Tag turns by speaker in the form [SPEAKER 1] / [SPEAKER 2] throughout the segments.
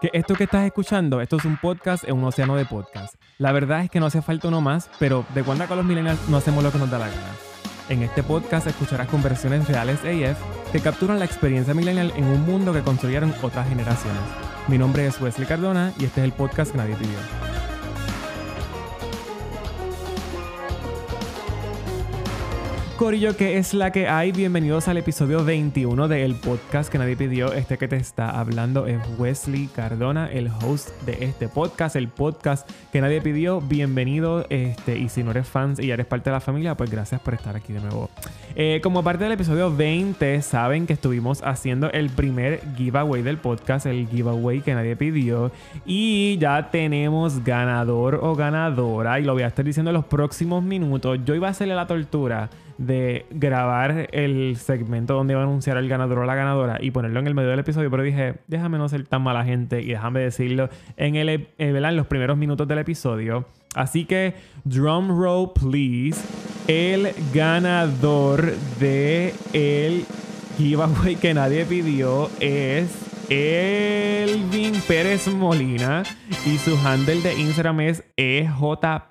[SPEAKER 1] Que esto que estás escuchando, esto es un podcast en un océano de podcast. La verdad es que no hace falta uno más, pero de cuando acá los millennials no hacemos lo que nos da la gana. En este podcast escucharás conversaciones reales AF que capturan la experiencia millennial en un mundo que construyeron otras generaciones. Mi nombre es Wesley Cardona y este es el podcast que nadie pidió. Corillo, que es la que hay? Bienvenidos al episodio 21 del podcast que nadie pidió. Este que te está hablando es Wesley Cardona, el host de este podcast, el podcast que nadie pidió. Bienvenido. Este, y si no eres fan y ya eres parte de la familia, pues gracias por estar aquí de nuevo. Eh, como parte del episodio 20, saben que estuvimos haciendo el primer giveaway del podcast, el giveaway que nadie pidió. Y ya tenemos ganador o ganadora. Y lo voy a estar diciendo en los próximos minutos. Yo iba a hacerle la tortura de grabar el segmento donde iba a anunciar el ganador o la ganadora y ponerlo en el medio del episodio, pero dije, déjame no ser tan mala gente y déjame decirlo en, el, eh, en los primeros minutos del episodio. Así que, drum roll, please. El ganador de el giveaway que nadie pidió es Elvin Pérez Molina y su handle de Instagram es EJ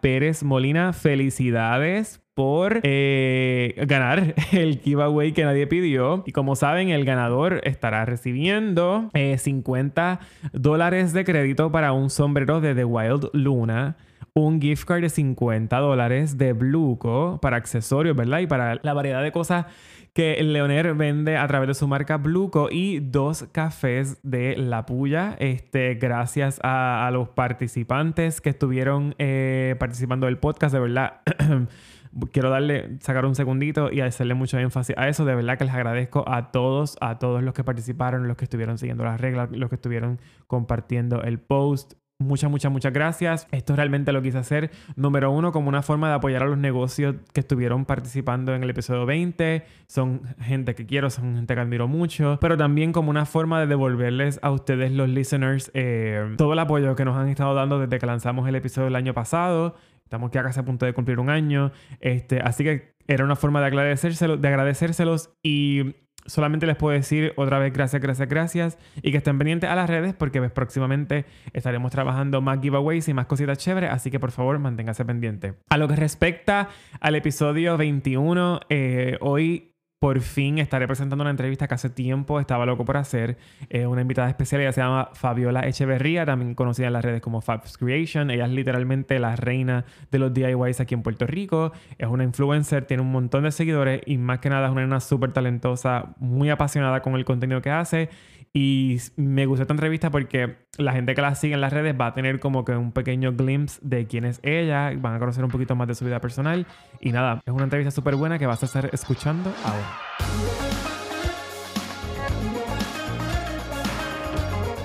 [SPEAKER 1] Pérez Molina. Felicidades por eh, ganar el giveaway que nadie pidió. Y como saben, el ganador estará recibiendo 50 eh, dólares de crédito para un sombrero de The Wild Luna un gift card de 50 dólares de Bluco para accesorios, ¿verdad? Y para la variedad de cosas que Leoner vende a través de su marca Bluco y dos cafés de La Puya. Este, gracias a, los participantes que estuvieron eh, participando del podcast, de verdad. quiero darle, sacar un segundito y hacerle mucho énfasis a eso. De verdad que les agradezco a todos, a todos los que participaron, los que estuvieron siguiendo las reglas, los que estuvieron compartiendo el post. Muchas, muchas, muchas gracias. Esto realmente lo quise hacer, número uno, como una forma de apoyar a los negocios que estuvieron participando en el episodio 20. Son gente que quiero, son gente que admiro mucho, pero también como una forma de devolverles a ustedes, los listeners, eh, todo el apoyo que nos han estado dando desde que lanzamos el episodio el año pasado. Estamos ya casi a punto de cumplir un año. Este, así que era una forma de agradecérselos, de agradecérselos y solamente les puedo decir otra vez gracias, gracias, gracias y que estén pendientes a las redes porque pues, próximamente estaremos trabajando más giveaways y más cositas chéveres, así que por favor manténgase pendiente. A lo que respecta al episodio 21, eh, hoy por fin estaré presentando una entrevista que hace tiempo estaba loco por hacer. Eh, una invitada especial, ella se llama Fabiola Echeverría, también conocida en las redes como Fabs Creation. Ella es literalmente la reina de los DIYs aquí en Puerto Rico. Es una influencer, tiene un montón de seguidores y más que nada es una nena súper talentosa, muy apasionada con el contenido que hace y me gustó esta entrevista porque la gente que la sigue en las redes va a tener como que un pequeño glimpse de quién es ella, van a conocer un poquito más de su vida personal. Y nada, es una entrevista súper buena que vas a estar escuchando ahora.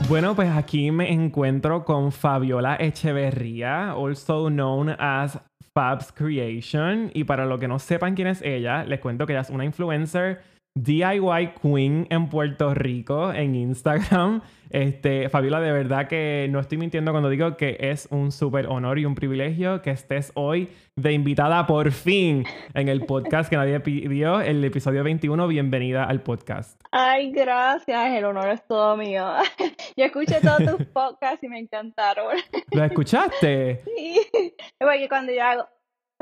[SPEAKER 1] Bueno, pues aquí me encuentro con Fabiola Echeverría, also known as Fabs Creation. Y para los que no sepan quién es ella, les cuento que ella es una influencer DIY Queen en Puerto Rico en Instagram. Este, Fabiola, de verdad que no estoy mintiendo cuando digo que es un súper honor y un privilegio que estés hoy de invitada por fin en el podcast que nadie pidió, el episodio 21. Bienvenida al podcast.
[SPEAKER 2] Ay, gracias, el honor es todo mío. Yo escuché todos tus podcasts y me encantaron.
[SPEAKER 1] ¿Lo escuchaste?
[SPEAKER 2] Sí, porque cuando yo hago,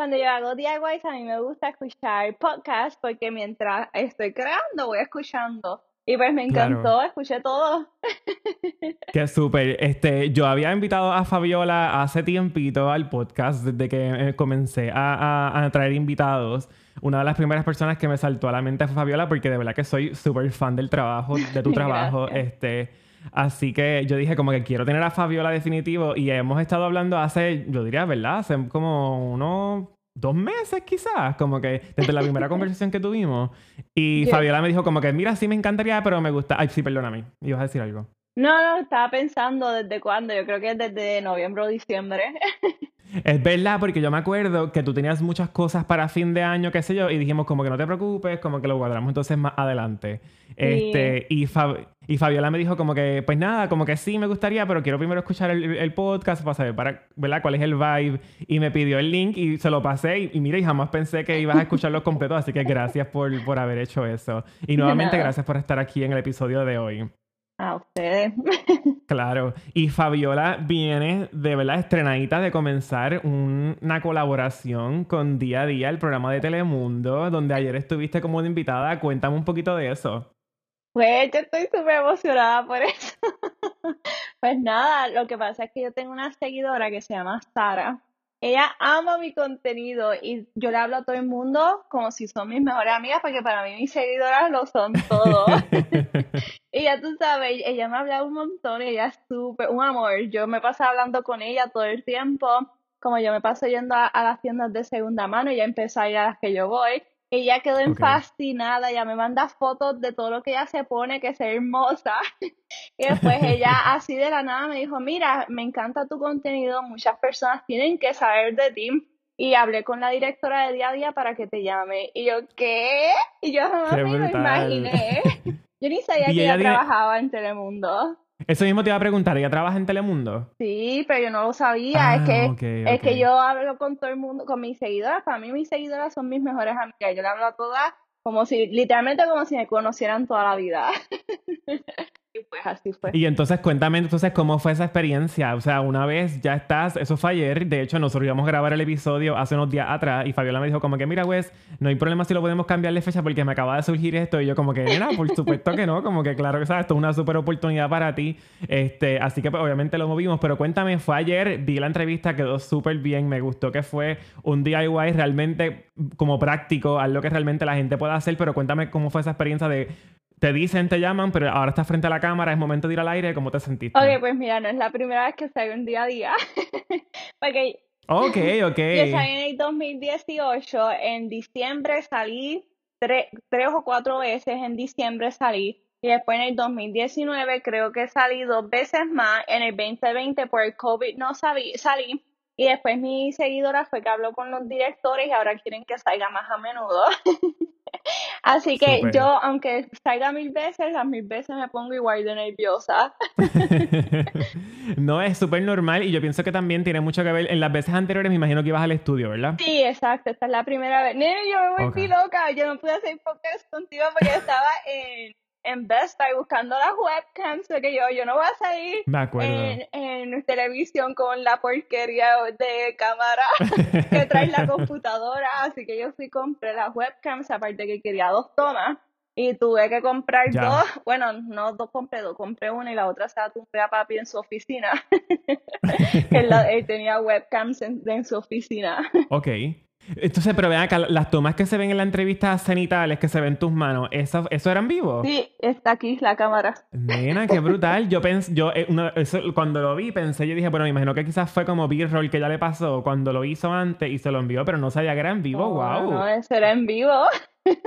[SPEAKER 2] cuando yo hago DIYs, a mí me gusta escuchar podcasts porque mientras estoy creando voy escuchando. Y pues me encantó, escuché todo.
[SPEAKER 1] Qué súper. Este, yo había invitado a Fabiola hace tiempito al podcast, desde que eh, comencé a, a, traer invitados. Una de las primeras personas que me saltó a la mente fue Fabiola, porque de verdad que soy súper fan del trabajo, de tu trabajo. este, Así que yo dije como que quiero tener a Fabiola definitivo y hemos estado hablando hace, yo diría, ¿verdad? Hace como unos dos meses quizás, como que desde la primera conversación que tuvimos. Y Fabiola me dijo como que, mira, sí me encantaría, pero me gusta... Ay, sí, perdóname. ¿Ibas a decir algo?
[SPEAKER 2] No, no, estaba pensando desde cuándo. Yo creo que desde noviembre o diciembre.
[SPEAKER 1] Es verdad, porque yo me acuerdo que tú tenías muchas cosas para fin de año, qué sé yo, y dijimos como que no te preocupes, como que lo guardamos entonces más adelante. Este, y, y Fabiola me dijo como que, pues nada, como que sí me gustaría, pero quiero primero escuchar el, podcast para saber para, ¿verdad? cuál es el vibe. Y me pidió el link y se lo pasé. Y, mira, y jamás pensé que ibas a escucharlo completo, así que gracias por, por haber hecho eso. Y nuevamente gracias por estar aquí en el episodio de hoy.
[SPEAKER 2] A ustedes.
[SPEAKER 1] claro. Y Fabiola viene de verdad estrenadita de comenzar una colaboración con Día a Día, el programa de Telemundo, donde ayer estuviste como una invitada. Cuéntame un poquito de eso.
[SPEAKER 2] Pues yo estoy súper emocionada por eso. pues nada, lo que pasa es que yo tengo una seguidora que se llama Sara ella ama mi contenido y yo le hablo a todo el mundo como si son mis mejores amigas porque para mí mis seguidoras lo son todo. y ya tú sabes, ella me ha hablado un montón y ella es súper, un amor. Yo me paso hablando con ella todo el tiempo, como yo me paso yendo a, las tiendas de segunda mano, y ya empezó a ir a las que yo voy. Ella quedó fascinada, ella me manda fotos de todo lo que ella se pone, que es hermosa. y después ella así de la nada me dijo, mira, me encanta tu contenido, muchas personas tienen que saber de ti. Y hablé con la directora de día a día para que te llame. Y yo, ¿qué? Y yo jamás me lo imaginé. Yo ni sabía que ella, trabajaba en Telemundo.
[SPEAKER 1] Eso mismo te iba a preguntar, ¿ella trabaja en Telemundo?
[SPEAKER 2] Sí, pero yo no lo sabía. es ah, que es que yo hablo con todo el mundo, con mis seguidoras. Para mí mis seguidoras son mis mejores amigas. Yo le hablo a todas como si, literalmente como si me conocieran toda la vida. Y pues así fue.
[SPEAKER 1] Y entonces cuéntame entonces cómo fue esa experiencia. O sea, una vez ya estás, eso fue ayer, de hecho nosotros íbamos a grabar el episodio hace unos días atrás y Fabiola me dijo como que mira, Wes, no hay problema si lo podemos cambiar de fecha porque me acaba de surgir esto y yo como que, mira, por supuesto que no, como que claro que sabes, esto es una súper oportunidad para ti. Este, así que pues, obviamente lo movimos, pero cuéntame, fue ayer, vi la entrevista, quedó súper bien, me gustó que fue un DIY realmente como práctico, algo que realmente la gente pueda hacer, pero cuéntame cómo fue esa experiencia de te dicen, te llaman, pero ahora estás frente a la cámara, es momento de ir al aire, ¿cómo te sentiste?
[SPEAKER 2] Ok, pues mira, no es la primera vez que salgo un día a día. Porque
[SPEAKER 1] ok, ok.
[SPEAKER 2] Yo salí en el 2018, en diciembre salí tres, o cuatro veces, en diciembre salí. Y después en el 2019 creo que salí dos veces más. En el 2020 por el COVID no salí. salí. Y después mi seguidora fue que habló con los directores y ahora quieren que salga más a menudo. Así que yo, aunque salga mil veces, las mil veces me pongo igual de nerviosa.
[SPEAKER 1] no, es súper normal y yo pienso que también tiene mucho que ver. En las veces anteriores me imagino que ibas al estudio, ¿verdad?
[SPEAKER 2] Sí, exacto. Esta es la primera vez. Nene, yo me volví loca. Yo no pude hacer podcast contigo porque estaba en en Best Buy buscando las webcams, que yo, yo no voy a salir en, en, televisión con la porquería de cámara que trae la computadora, así que yo fui compré las webcams, aparte que quería dos tomas, y tuve que comprar dos, bueno, no dos compré dos, compré una y la otra se la tuve a papi en su oficina, él, tenía webcams en, en su oficina.
[SPEAKER 1] Ok. Entonces, pero vean acá, las tomas que se ven en la entrevista cenitales que se ven tus manos, ¿eso, eso eran vivos?
[SPEAKER 2] Sí, está aquí la cámara.
[SPEAKER 1] Nena, qué brutal. Yo pensé, yo eh, cuando lo vi pensé, yo dije, bueno, me imagino que quizás fue como B-roll que ya le pasó cuando lo hizo antes y se lo envió, pero no sabía que era en vivo, wow.
[SPEAKER 2] No, eso era en vivo.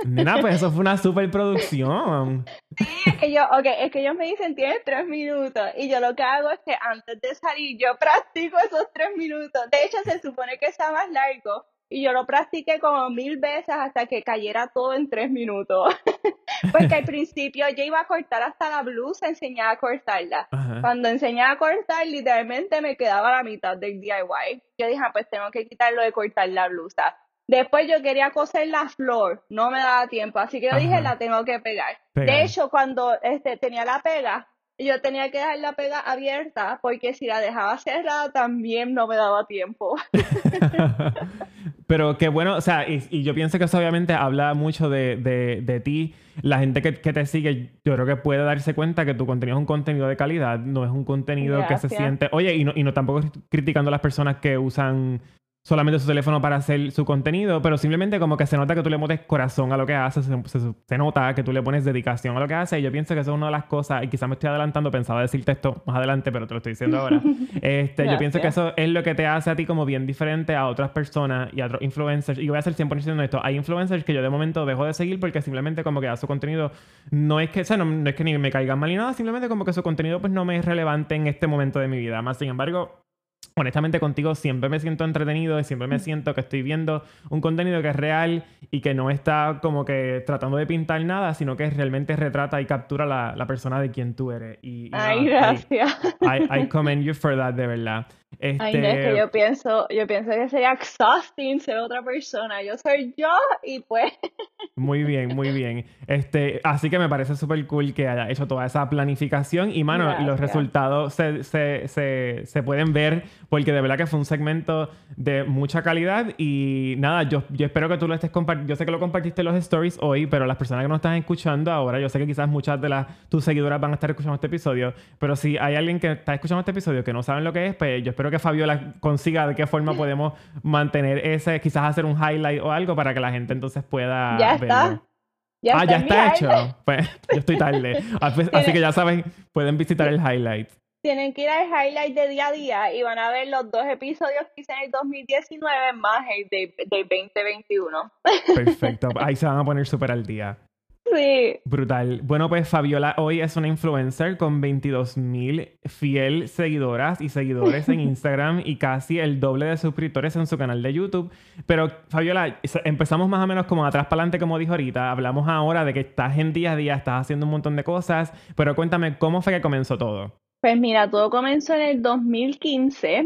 [SPEAKER 1] Nena, pues eso fue una superproducción.
[SPEAKER 2] Sí, es que yo, ok, es que ellos me dicen tienes tres minutos y yo lo que hago es que antes de salir yo practico esos tres minutos. De hecho, se supone que sea más largo y yo lo practiqué como mil veces hasta que cayera todo en tres minutos. Porque al principio yo iba a cortar hasta la blusa, enseñaba a cortarla. Cuando enseñaba a cortar, literalmente me quedaba la mitad del DIY. Yo dije, ah, pues tengo que quitarlo de cortar la blusa. Después yo quería coser la flor, no me daba tiempo, así que yo dije, la tengo que pegar. De hecho, cuando este, tenía la pega, yo tenía que dejar la pega abierta porque si la dejaba cerrada también no me daba tiempo.
[SPEAKER 1] Pero qué bueno, o sea, y, yo pienso que eso obviamente habla mucho de, de, ti. La gente que, que, te sigue, yo creo que puede darse cuenta que tu contenido es un contenido de calidad, no es un contenido que se siente. Oye, y no, y no tampoco criticando a las personas que usan solamente su teléfono para hacer su contenido, pero simplemente como que se nota que tú le pones corazón a lo que haces, se, nota que tú le pones dedicación a lo que haces, y yo pienso que eso es una de las cosas, y quizás me estoy adelantando, pensaba decirte esto más adelante, pero te lo estoy diciendo ahora. Este, yo pienso que eso es lo que te hace a ti como bien diferente a otras personas y a otros influencers, y voy a ser 100% esto, hay influencers que yo de momento dejo de seguir porque simplemente como que a su contenido no es que, o sea, no, es que ni me caigan mal ni nada, simplemente como que su contenido pues no me es relevante en este momento de mi vida, más sin embargo honestamente contigo siempre me siento entretenido y siempre me siento que estoy viendo un contenido que es real y que no está como que tratando de pintar nada, sino que realmente retrata y captura la, la persona de quien tú eres. Y,
[SPEAKER 2] Ay, gracias.
[SPEAKER 1] I, I, commend you for that, de verdad.
[SPEAKER 2] Ay, no, es que
[SPEAKER 1] Este,
[SPEAKER 2] yo pienso, yo pienso que sería exhausting ser otra persona. Yo soy yo y pues,
[SPEAKER 1] Muy bien, muy bien. Este, así que me parece súper cool que haya hecho toda esa planificación y, mano, los
[SPEAKER 2] gracias.
[SPEAKER 1] resultados se, se, se, se pueden ver porque de verdad que fue un segmento de mucha calidad y nada, yo, yo espero que tú lo estés compartiendo. Yo sé que lo compartiste en los stories hoy, pero las personas que nos están escuchando ahora, yo sé que quizás muchas de las tus seguidoras van a estar escuchando este episodio, pero si hay alguien que está escuchando este episodio que no saben lo que es, pues yo espero que Fabiola consiga de qué forma podemos mantener ese, quizás hacer un highlight o algo para que la gente entonces pueda
[SPEAKER 2] ya está.
[SPEAKER 1] verlo.
[SPEAKER 2] Ya
[SPEAKER 1] ah,
[SPEAKER 2] está
[SPEAKER 1] ya está hecho. Pues yo estoy tarde. Así así
[SPEAKER 2] Tiene-
[SPEAKER 1] que ya saben, pueden visitar el highlight.
[SPEAKER 2] Tienen que ir al highlight de día a día y van a ver los dos episodios que hice en el 2019 más el de, del 2021.
[SPEAKER 1] Perfecto. Ahí se van a poner súper al día.
[SPEAKER 2] Sí,
[SPEAKER 1] Brutal. Bueno, pues Fabiola hoy es una influencer con 22 mil fiel seguidoras y seguidores en Instagram y casi el doble de suscriptores en su canal de YouTube. Pero Fabiola, empezamos más o menos como atrás para adelante, como dijo ahorita. Hablamos ahora de que estás en día a día, estás haciendo un montón de cosas, pero cuéntame cómo fue que comenzó todo.
[SPEAKER 2] pues mira, todo comenzó en el 2015.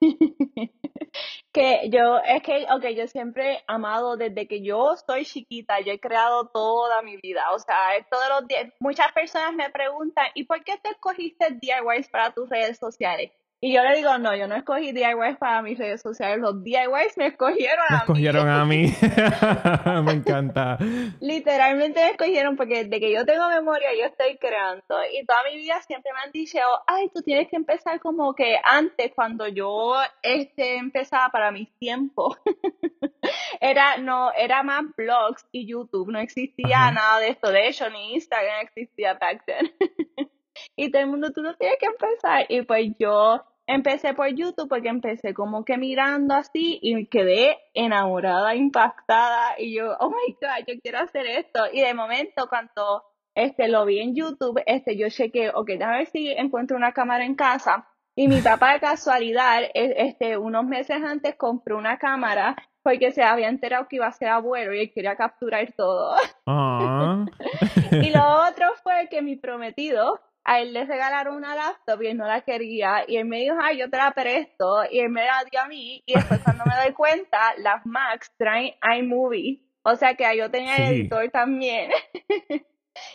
[SPEAKER 2] Que yo, es que, ok, yo siempre he amado desde que yo soy chiquita, yo he creado toda mi vida, o sea, todos los días, muchas personas me preguntan, ¿y por qué te escogiste DIYs para tus redes sociales? Y yo le digo, no, yo no escogí DIYs para mis redes sociales, los DIYs me escogieron
[SPEAKER 1] Me
[SPEAKER 2] a mí.
[SPEAKER 1] escogieron a mí. Me encanta.
[SPEAKER 2] Literalmente me escogieron porque desde que yo tengo memoria yo estoy creando y toda mi vida siempre me han dicho, ay, tú tienes que empezar como que antes cuando yo este empezaba para mis tiempos. Era no, era más blogs y YouTube, no existía
[SPEAKER 1] Ajá.
[SPEAKER 2] nada de esto, de hecho ni Instagram existía back then. Y todo el mundo, tú no tienes que empezar. Y pues yo empecé por YouTube porque empecé como que mirando así y quedé enamorada, impactada. Y yo, oh my God, yo quiero hacer esto. Y de momento, cuando este, lo vi en YouTube, este, yo chequé, ok, déjame ver si encuentro una cámara en casa. Y mi papá de casualidad, e- este, unos meses antes compró una cámara porque se había enterado que iba a ser abuelo y él quería capturar todo.
[SPEAKER 1] Ah.
[SPEAKER 2] Y lo otro fue que mi prometido, a él le regalaron una laptop y él no la quería. Y él me dijo, ay, yo te la presto. Y él me la dio a mí. Y después cuando me doy cuenta, las Macs traen iMovie. O sea que yo tenía el
[SPEAKER 1] Sí.
[SPEAKER 2] editor también.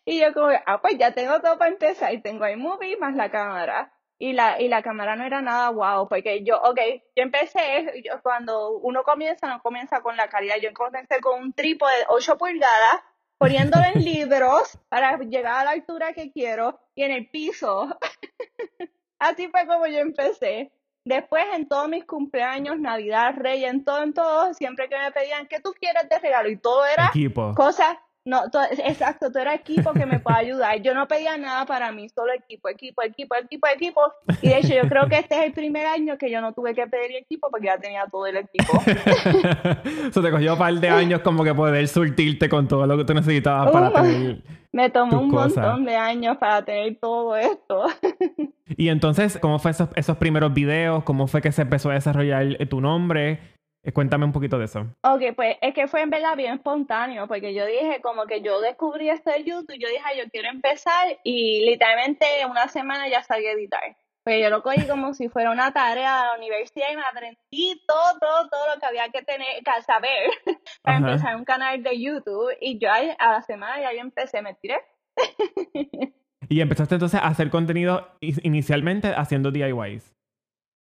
[SPEAKER 2] Y yo como, ah, pues ya tengo todo para empezar. Y tengo iMovie más la cámara. Y la, y la cámara no era nada guau, porque yo, ok, yo empecé, yo- cuando uno comienza, no comienza con la calidad. Yo comencé con un trípode de 8 pulgadas, poniéndolo en libros para llegar a la altura que quiero y en el piso. Así fue como yo empecé. Después, en todos mis cumpleaños, Navidad, Reyes, en todo, en todo, siempre que me pedían, ¿qué tú quieres de regalo? Y todo era
[SPEAKER 1] Equipo.
[SPEAKER 2] cosas, no, to- exacto, todo era equipo que me pueda ayudar. Yo no pedía nada para mí, solo equipo, equipo, equipo, equipo, equipo. Y de hecho, yo creo que este es el primer año que yo no tuve que pedir equipo porque ya tenía todo el equipo.
[SPEAKER 1] Eso te cogió un par de años como que poder surtirte con todo lo que tú necesitabas para
[SPEAKER 2] Uh.
[SPEAKER 1] tener.
[SPEAKER 2] Me tomó un
[SPEAKER 1] cosas.
[SPEAKER 2] montón de años para tener todo esto.
[SPEAKER 1] Y entonces, ¿cómo fue esos, esos primeros videos? ¿Cómo fue que se empezó a desarrollar tu nombre? Eh, Cuéntame un poquito de eso.
[SPEAKER 2] Ok, pues es que fue en verdad bien espontáneo, porque yo dije como que yo descubrí esto de YouTube, yo dije, "Ay, yo quiero empezar y literalmente en una semana ya salí a editar. Pues yo lo cogí como si fuera una tarea de la universidad y me aprendí todo, todo, todo lo que había que tener, que saber para
[SPEAKER 1] Ajá.
[SPEAKER 2] empezar un canal de YouTube y yo ahí a la semana ya yo empecé, me tiré.
[SPEAKER 1] Y empezaste entonces a hacer contenido inicialmente haciendo DIYs.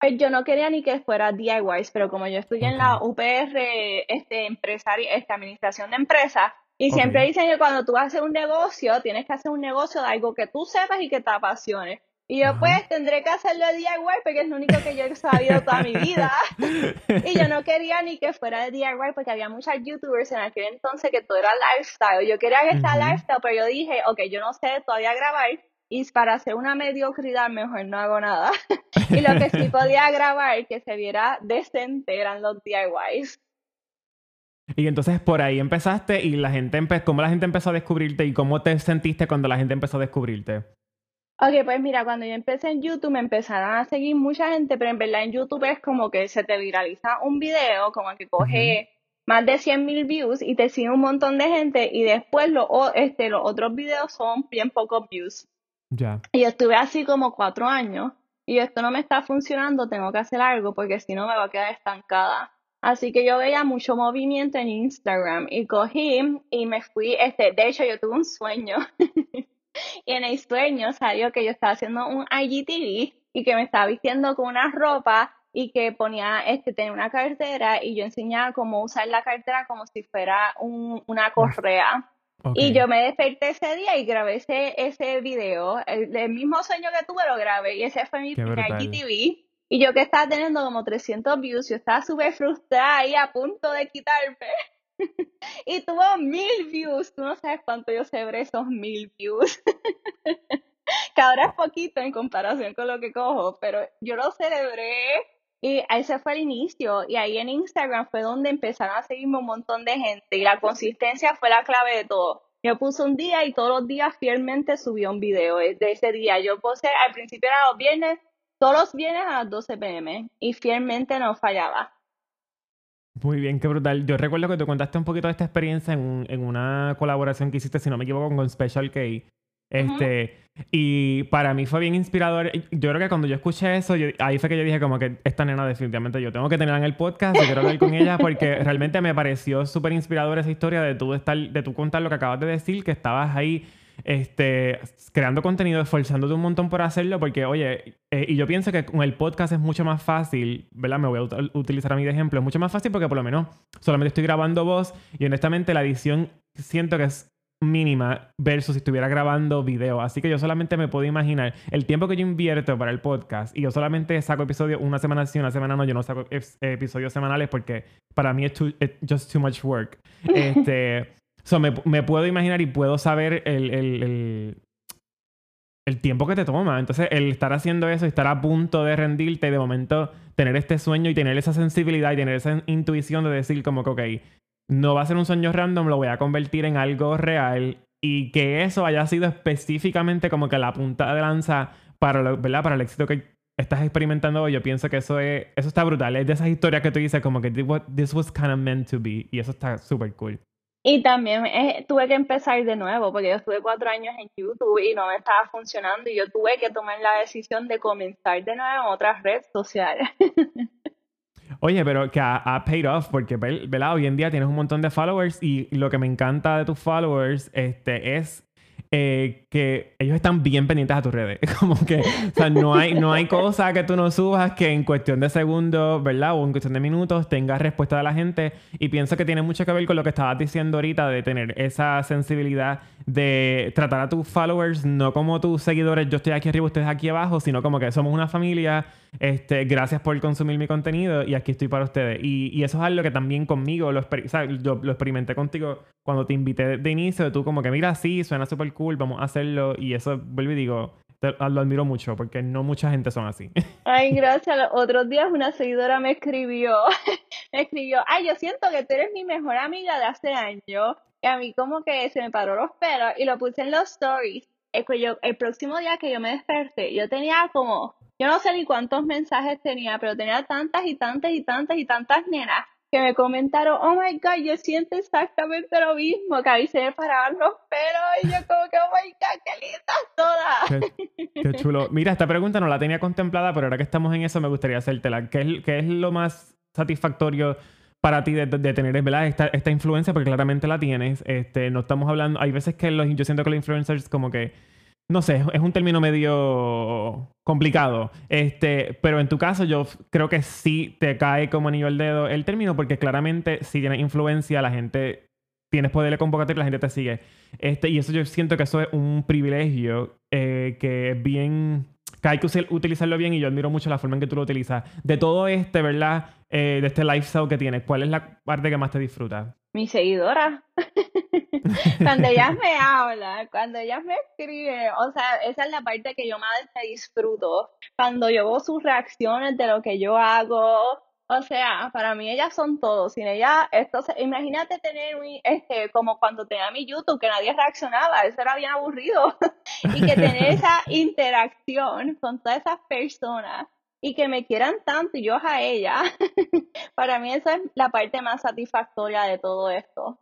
[SPEAKER 2] Pues yo no quería ni que fuera DIYs, pero como yo estudié en la. UPR, este, empresaria, este, administración de empresas, y siempre dicen que cuando tú hacer un negocio, tienes que hacer un negocio de algo que tú sepas y que te apasione. Y yo
[SPEAKER 1] Ajá.
[SPEAKER 2] pues tendré que hacerlo de DIY porque es lo único que yo he sabido toda mi vida. Y yo no quería ni que fuera de DIY porque había muchas youtubers en aquel entonces que todo era lifestyle. Yo quería que sea lifestyle, pero yo dije, ok, yo no sé todavía grabar y para hacer una mediocridad mejor no hago nada. Y lo que sí podía grabar que se viera decente eran los DIYs.
[SPEAKER 1] Y entonces por ahí empezaste y la gente empe- ¿cómo la gente empezó a descubrirte y cómo te sentiste cuando la gente empezó a descubrirte?
[SPEAKER 2] Ok, pues mira, cuando yo empecé en YouTube me empezaron a seguir mucha gente, pero en verdad en YouTube es como que se te viraliza un video, como que coge más de 100 mil views y te sigue un montón de gente y después lo, este, los otros videos son bien pocos views.
[SPEAKER 1] Ya.
[SPEAKER 2] Y estuve así como cuatro años y esto no me está funcionando, tengo que hacer algo porque si no me va a quedar estancada. Así que yo veía mucho movimiento en Instagram y cogí y me fui, este, de hecho yo tuve un sueño y en el sueño salió que yo estaba haciendo un IGTV y que me estaba vistiendo con una ropa y que ponía, este, tenía una cartera y yo enseñaba cómo usar la cartera como si fuera un, una correa. Y yo me desperté ese día y grabé ese, ese video. El, mismo sueño que tuve lo grabé y ese fue mi primer IGTV. Y yo que estaba teniendo como 300 views, yo estaba súper frustrada y a punto de quitarme. y tuvo mil views. Tú no sabes cuánto yo celebré esos mil views. que ahora es poquito en comparación con lo que cojo, pero yo lo celebré y ese fue el inicio. Y ahí en Instagram fue donde empezaron a seguirme un montón de gente. Y la consistencia fue la clave de todo. Yo puse un día y todos los días fielmente subí un video de ese día. Yo puse, al principio era los viernes, todos los viernes a las 12 pm. Y fielmente no fallaba.
[SPEAKER 1] Muy bien, qué brutal. Yo recuerdo que te contaste un poquito de esta experiencia en, en una colaboración que hiciste, si no me equivoco, con Special K. Este, y para mí fue bien inspirador. Yo creo que cuando yo escuché eso, ahí fue que yo dije como que esta nena definitivamente yo tengo que tenerla en el podcast, y quiero hablar con ella porque realmente me pareció súper inspiradora esa historia de tú, estar, de tú contar lo que acabas de decir, que estabas ahí este, creando contenido, esforzándote un montón por hacerlo, porque oye, eh, y yo pienso que con el podcast es mucho más fácil, ¿verdad? Me voy a utilizar a mí de ejemplo, es mucho más fácil porque por lo menos solamente estoy grabando voz y honestamente la edición siento que es mínima versus si estuviera grabando video. Así que yo solamente me puedo imaginar el tiempo que yo invierto para el podcast y yo solamente saco episodios una semana sí, una semana no. Yo no saco episodios semanales porque para mí es just too much work. Este, so me, me, puedo imaginar y puedo saber el, el, el, el, tiempo que te toma. Entonces, el estar haciendo eso, estar a punto de rendirte, de momento tener este sueño y tener esa sensibilidad y tener esa intuición de decir como que, ok, no va a ser un sueño random, lo voy a convertir en algo real y que eso haya sido específicamente como que la punta de lanza para, lo, ¿verdad? para el éxito que estás experimentando hoy, yo pienso que eso es eso está brutal. Es de esas historias que tú dices como que this was kind of meant to be y eso está súper cool.
[SPEAKER 2] Y también eh, tuve que empezar de nuevo porque yo estuve cuatro años en YouTube y no me estaba funcionando y yo tuve que tomar la decisión de comenzar de nuevo en otras redes sociales.
[SPEAKER 1] Oye, pero que ha, paid off porque, ¿verdad? Hoy en día tienes un montón de followers y lo que me encanta de tus followers este, es eh, que ellos están bien pendientes a tus redes. Como que, o sea, no hay, no hay cosa que tú no subas que en cuestión de segundos, ¿verdad? O en cuestión de minutos tengas respuesta de la gente. Y pienso que tiene mucho que ver con lo que estabas diciendo ahorita de tener esa sensibilidad de tratar a tus followers no como tus seguidores, yo estoy aquí arriba, ustedes aquí abajo, sino como que somos una familia. Este, gracias por consumir mi contenido y aquí estoy para ustedes. Y, y eso es algo que también conmigo, lo, o sea, yo lo experimenté contigo cuando te invité de, inicio, tú como que mira, sí, suena súper cool, vamos a hacerlo. Y eso, vuelvo y digo, lo admiro mucho porque no mucha gente son así.
[SPEAKER 2] Ay, gracias. Los otros días una seguidora me escribió, me escribió, ay, yo siento que tú eres mi mejor amiga de hace años. Y a mí como que se me paró los pelos y lo puse en los stories. Es que yo, el próximo día que yo me desperté, yo tenía como, yo no sé ni cuántos mensajes tenía, pero tenía tantas y tantas y tantas y tantas nenas que me comentaron, oh my god, yo siento exactamente lo mismo, que a mí se me los pelos y yo como que, oh my god, qué lindas todas.
[SPEAKER 1] Qué, chulo. Mira, esta pregunta no la tenía contemplada, pero ahora que estamos en eso me gustaría hacértela. ¿Qué es, qué es lo más satisfactorio para ti de, tener ¿verdad? Esta, esta, influencia? Porque claramente la tienes. Este, no estamos hablando, hay veces que los, yo siento que los influencers como que no sé, es un término medio complicado. Este, pero en tu caso, yo creo que sí te cae como anillo al dedo el término, porque claramente si tienes influencia, la gente, tienes poder de convocatoria, la gente te sigue. Este, y eso yo siento que eso es un privilegio eh, que es bien, que hay que utilizarlo bien y yo admiro mucho la forma en que tú lo utilizas. De todo este, ¿verdad? Eh, de este lifestyle que tienes, ¿cuál es la parte que más te disfruta?
[SPEAKER 2] Mi seguidora. cuando ellas me hablan, cuando ellas me escriben, o sea, esa es la parte que yo más disfruto. Cuando yo veo sus reacciones de lo que yo hago, o sea, para mí ellas son todo. Sin ellas, esto imagínate tener un, este, como cuando tenía mi YouTube, que nadie reaccionaba, eso era bien aburrido. y que tener esa interacción con todas esas personas y que me quieran tanto y yo a ella, para mí esa es la parte más satisfactoria de todo esto.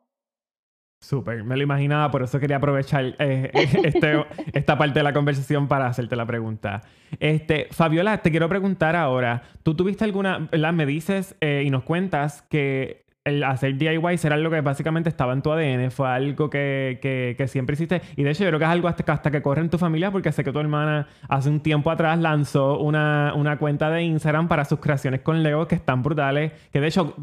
[SPEAKER 1] Súper, me lo imaginaba, por eso quería aprovechar eh, este, esta parte de la conversación para hacerte la pregunta. Este, Fabiola, te quiero preguntar ahora, ¿tú tuviste alguna, ¿verdad? Me dices eh, y nos cuentas que el hacer DIY era algo que básicamente estaba en tu ADN, fue algo que, que, siempre hiciste. Y de hecho, yo creo que es algo hasta, hasta, que corre en tu familia, porque sé que tu hermana hace un tiempo atrás lanzó una, una cuenta de Instagram para sus creaciones con Lego que están brutales. Que de hecho,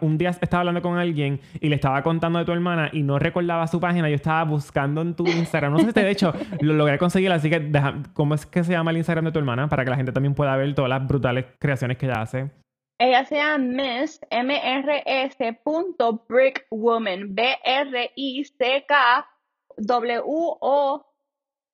[SPEAKER 1] un día estaba hablando con alguien y le estaba contando de tu hermana y no recordaba su página. Yo estaba buscando en tu Instagram. No sé si de hecho lo logré conseguir, así que ¿cómo es que se llama el Instagram de tu hermana? Para que la gente también pueda ver todas las brutales creaciones que ella hace.
[SPEAKER 2] Ella se llama M-R-S. Brickwoman. B-R-I-C-K W-O-M-A-N.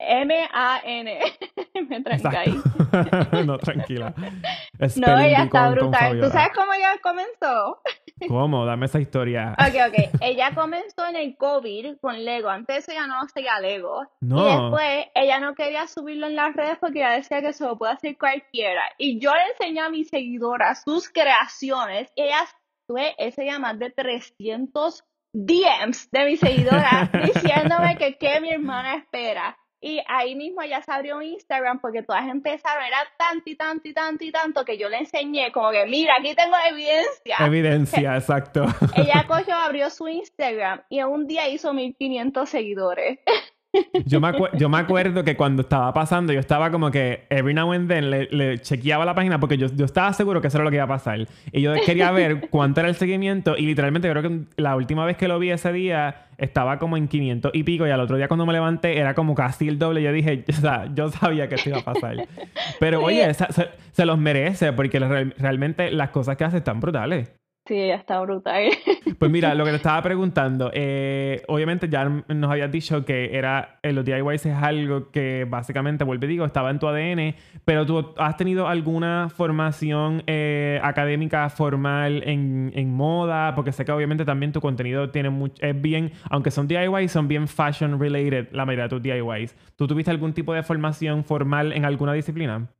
[SPEAKER 2] Me tranca ahí.
[SPEAKER 1] no, tranquila.
[SPEAKER 2] no, ella está brutal. ¿Tú sabes cómo ella comenzó?
[SPEAKER 1] ¿Cómo? Dame esa historia.
[SPEAKER 2] Ok, ok. Ella comenzó en el COVID con Lego. Antes ella no hacía Lego. No. Y después ella no quería subirlo en las redes porque ella decía que eso lo puede hacer cualquiera. Y yo le enseñé a mis seguidoras sus creaciones. Ellas tuve ese más de 300 DMs de mis seguidoras diciéndome que qué mi hermana espera. Y ahí mismo ya se abrió Instagram porque todas empezaron, era tanto y tanto y tanto y tanto que yo le enseñé como que, mira, aquí tengo evidencia.
[SPEAKER 1] Evidencia, exacto.
[SPEAKER 2] Ella cogió, abrió su Instagram y en un día hizo 1500 seguidores.
[SPEAKER 1] Yo me, yo me acuerdo que cuando estaba pasando, yo estaba como que every now and then le, chequeaba la página porque yo, yo, estaba seguro que eso era lo que iba a pasar. Y yo quería ver cuánto era el seguimiento. Y literalmente, creo que la última vez que lo vi ese día estaba como en 500 y pico. Y al otro día, cuando me levanté, era como casi el doble. Yo dije, o sea, yo sabía que esto iba a pasar. Pero oye, se, los merece porque realmente las cosas que hace están brutales.
[SPEAKER 2] Sí, está brutal.
[SPEAKER 1] Pues mira, lo que te estaba preguntando, eh, obviamente ya nos habías dicho que era eh, los DIYs es algo que básicamente, vuelve digo, estaba en tu ADN, pero tú has tenido alguna formación eh, académica formal en, en, moda, porque sé que obviamente también tu contenido tiene mucho, es bien, aunque son DIYs, son bien fashion related la mayoría de tus DIYs. ¿Tú tuviste algún tipo de formación formal en alguna disciplina?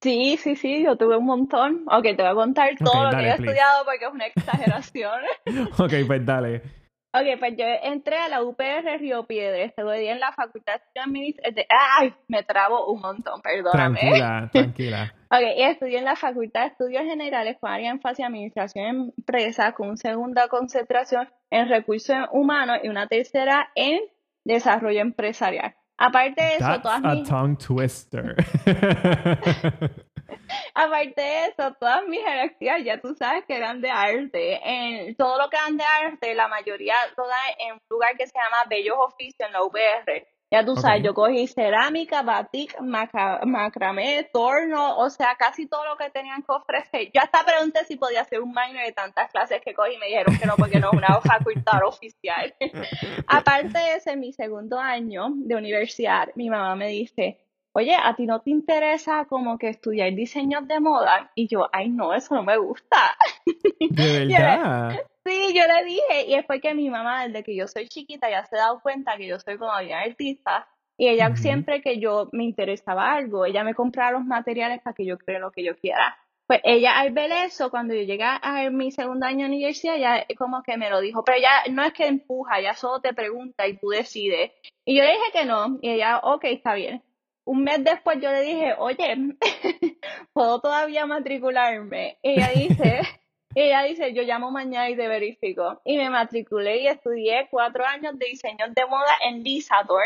[SPEAKER 2] Sí, sí, sí, yo tuve un montón. Ok, te voy a contar todo lo que he estudiado porque es una exageración.
[SPEAKER 1] ok, pues dale.
[SPEAKER 2] Ok, pues yo entré a la UPR Río Piedra, estudié en la Facultad de Administración. ¡Ay! Me trabo un montón, perdóname.
[SPEAKER 1] Tranquila, tranquila.
[SPEAKER 2] ok, y estudié en la Facultad de Estudios Generales con área en fase Administración Empresa, con segunda concentración en recursos humanos y una tercera en desarrollo empresarial. Aparte de eso, todas
[SPEAKER 1] a tongue twister.
[SPEAKER 2] Aparte de eso, todas mis jerarquías ya tú sabes que eran de arte. En todo lo que eran de arte, la mayoría todas en un lugar que se llama Bellos Oficios en la UPR. Ya tú sabes, yo cogí cerámica, batik, macramé, torno, o sea, casi todo lo que tenían que ofrecer. Yo hasta pregunté si podía hacer un minor de tantas clases que cogí y me dijeron que no, porque no es una facultad oficial. Aparte de ese, mi segundo año de universidad, mi mamá me dice, oye, ¿a ti no te interesa como que estudiar diseños de moda? Y yo, ay, no, eso no me gusta.
[SPEAKER 1] ¿De verdad?
[SPEAKER 2] Sí, yo le dije, y es porque mi mamá, desde que yo soy chiquita, ya se ha dado cuenta que yo soy como bien artista, y ella siempre que yo me interesaba algo, ella me compraba los materiales para que yo crea lo que yo quiera. Pues ella al ver eso, cuando yo llegué a mi segundo año de universidad, ya como que me lo dijo, pero ella no es que empuja, ella solo te pregunta y tú decides. Y yo le dije que no, y ella, ok, está bien. Un mes después yo le dije, oye, ¿puedo todavía matricularme? Y ella dice, y ella dice, yo llamo mañana y te verifico. Y me matriculé y estudié cuatro años de diseño de moda en Lisador.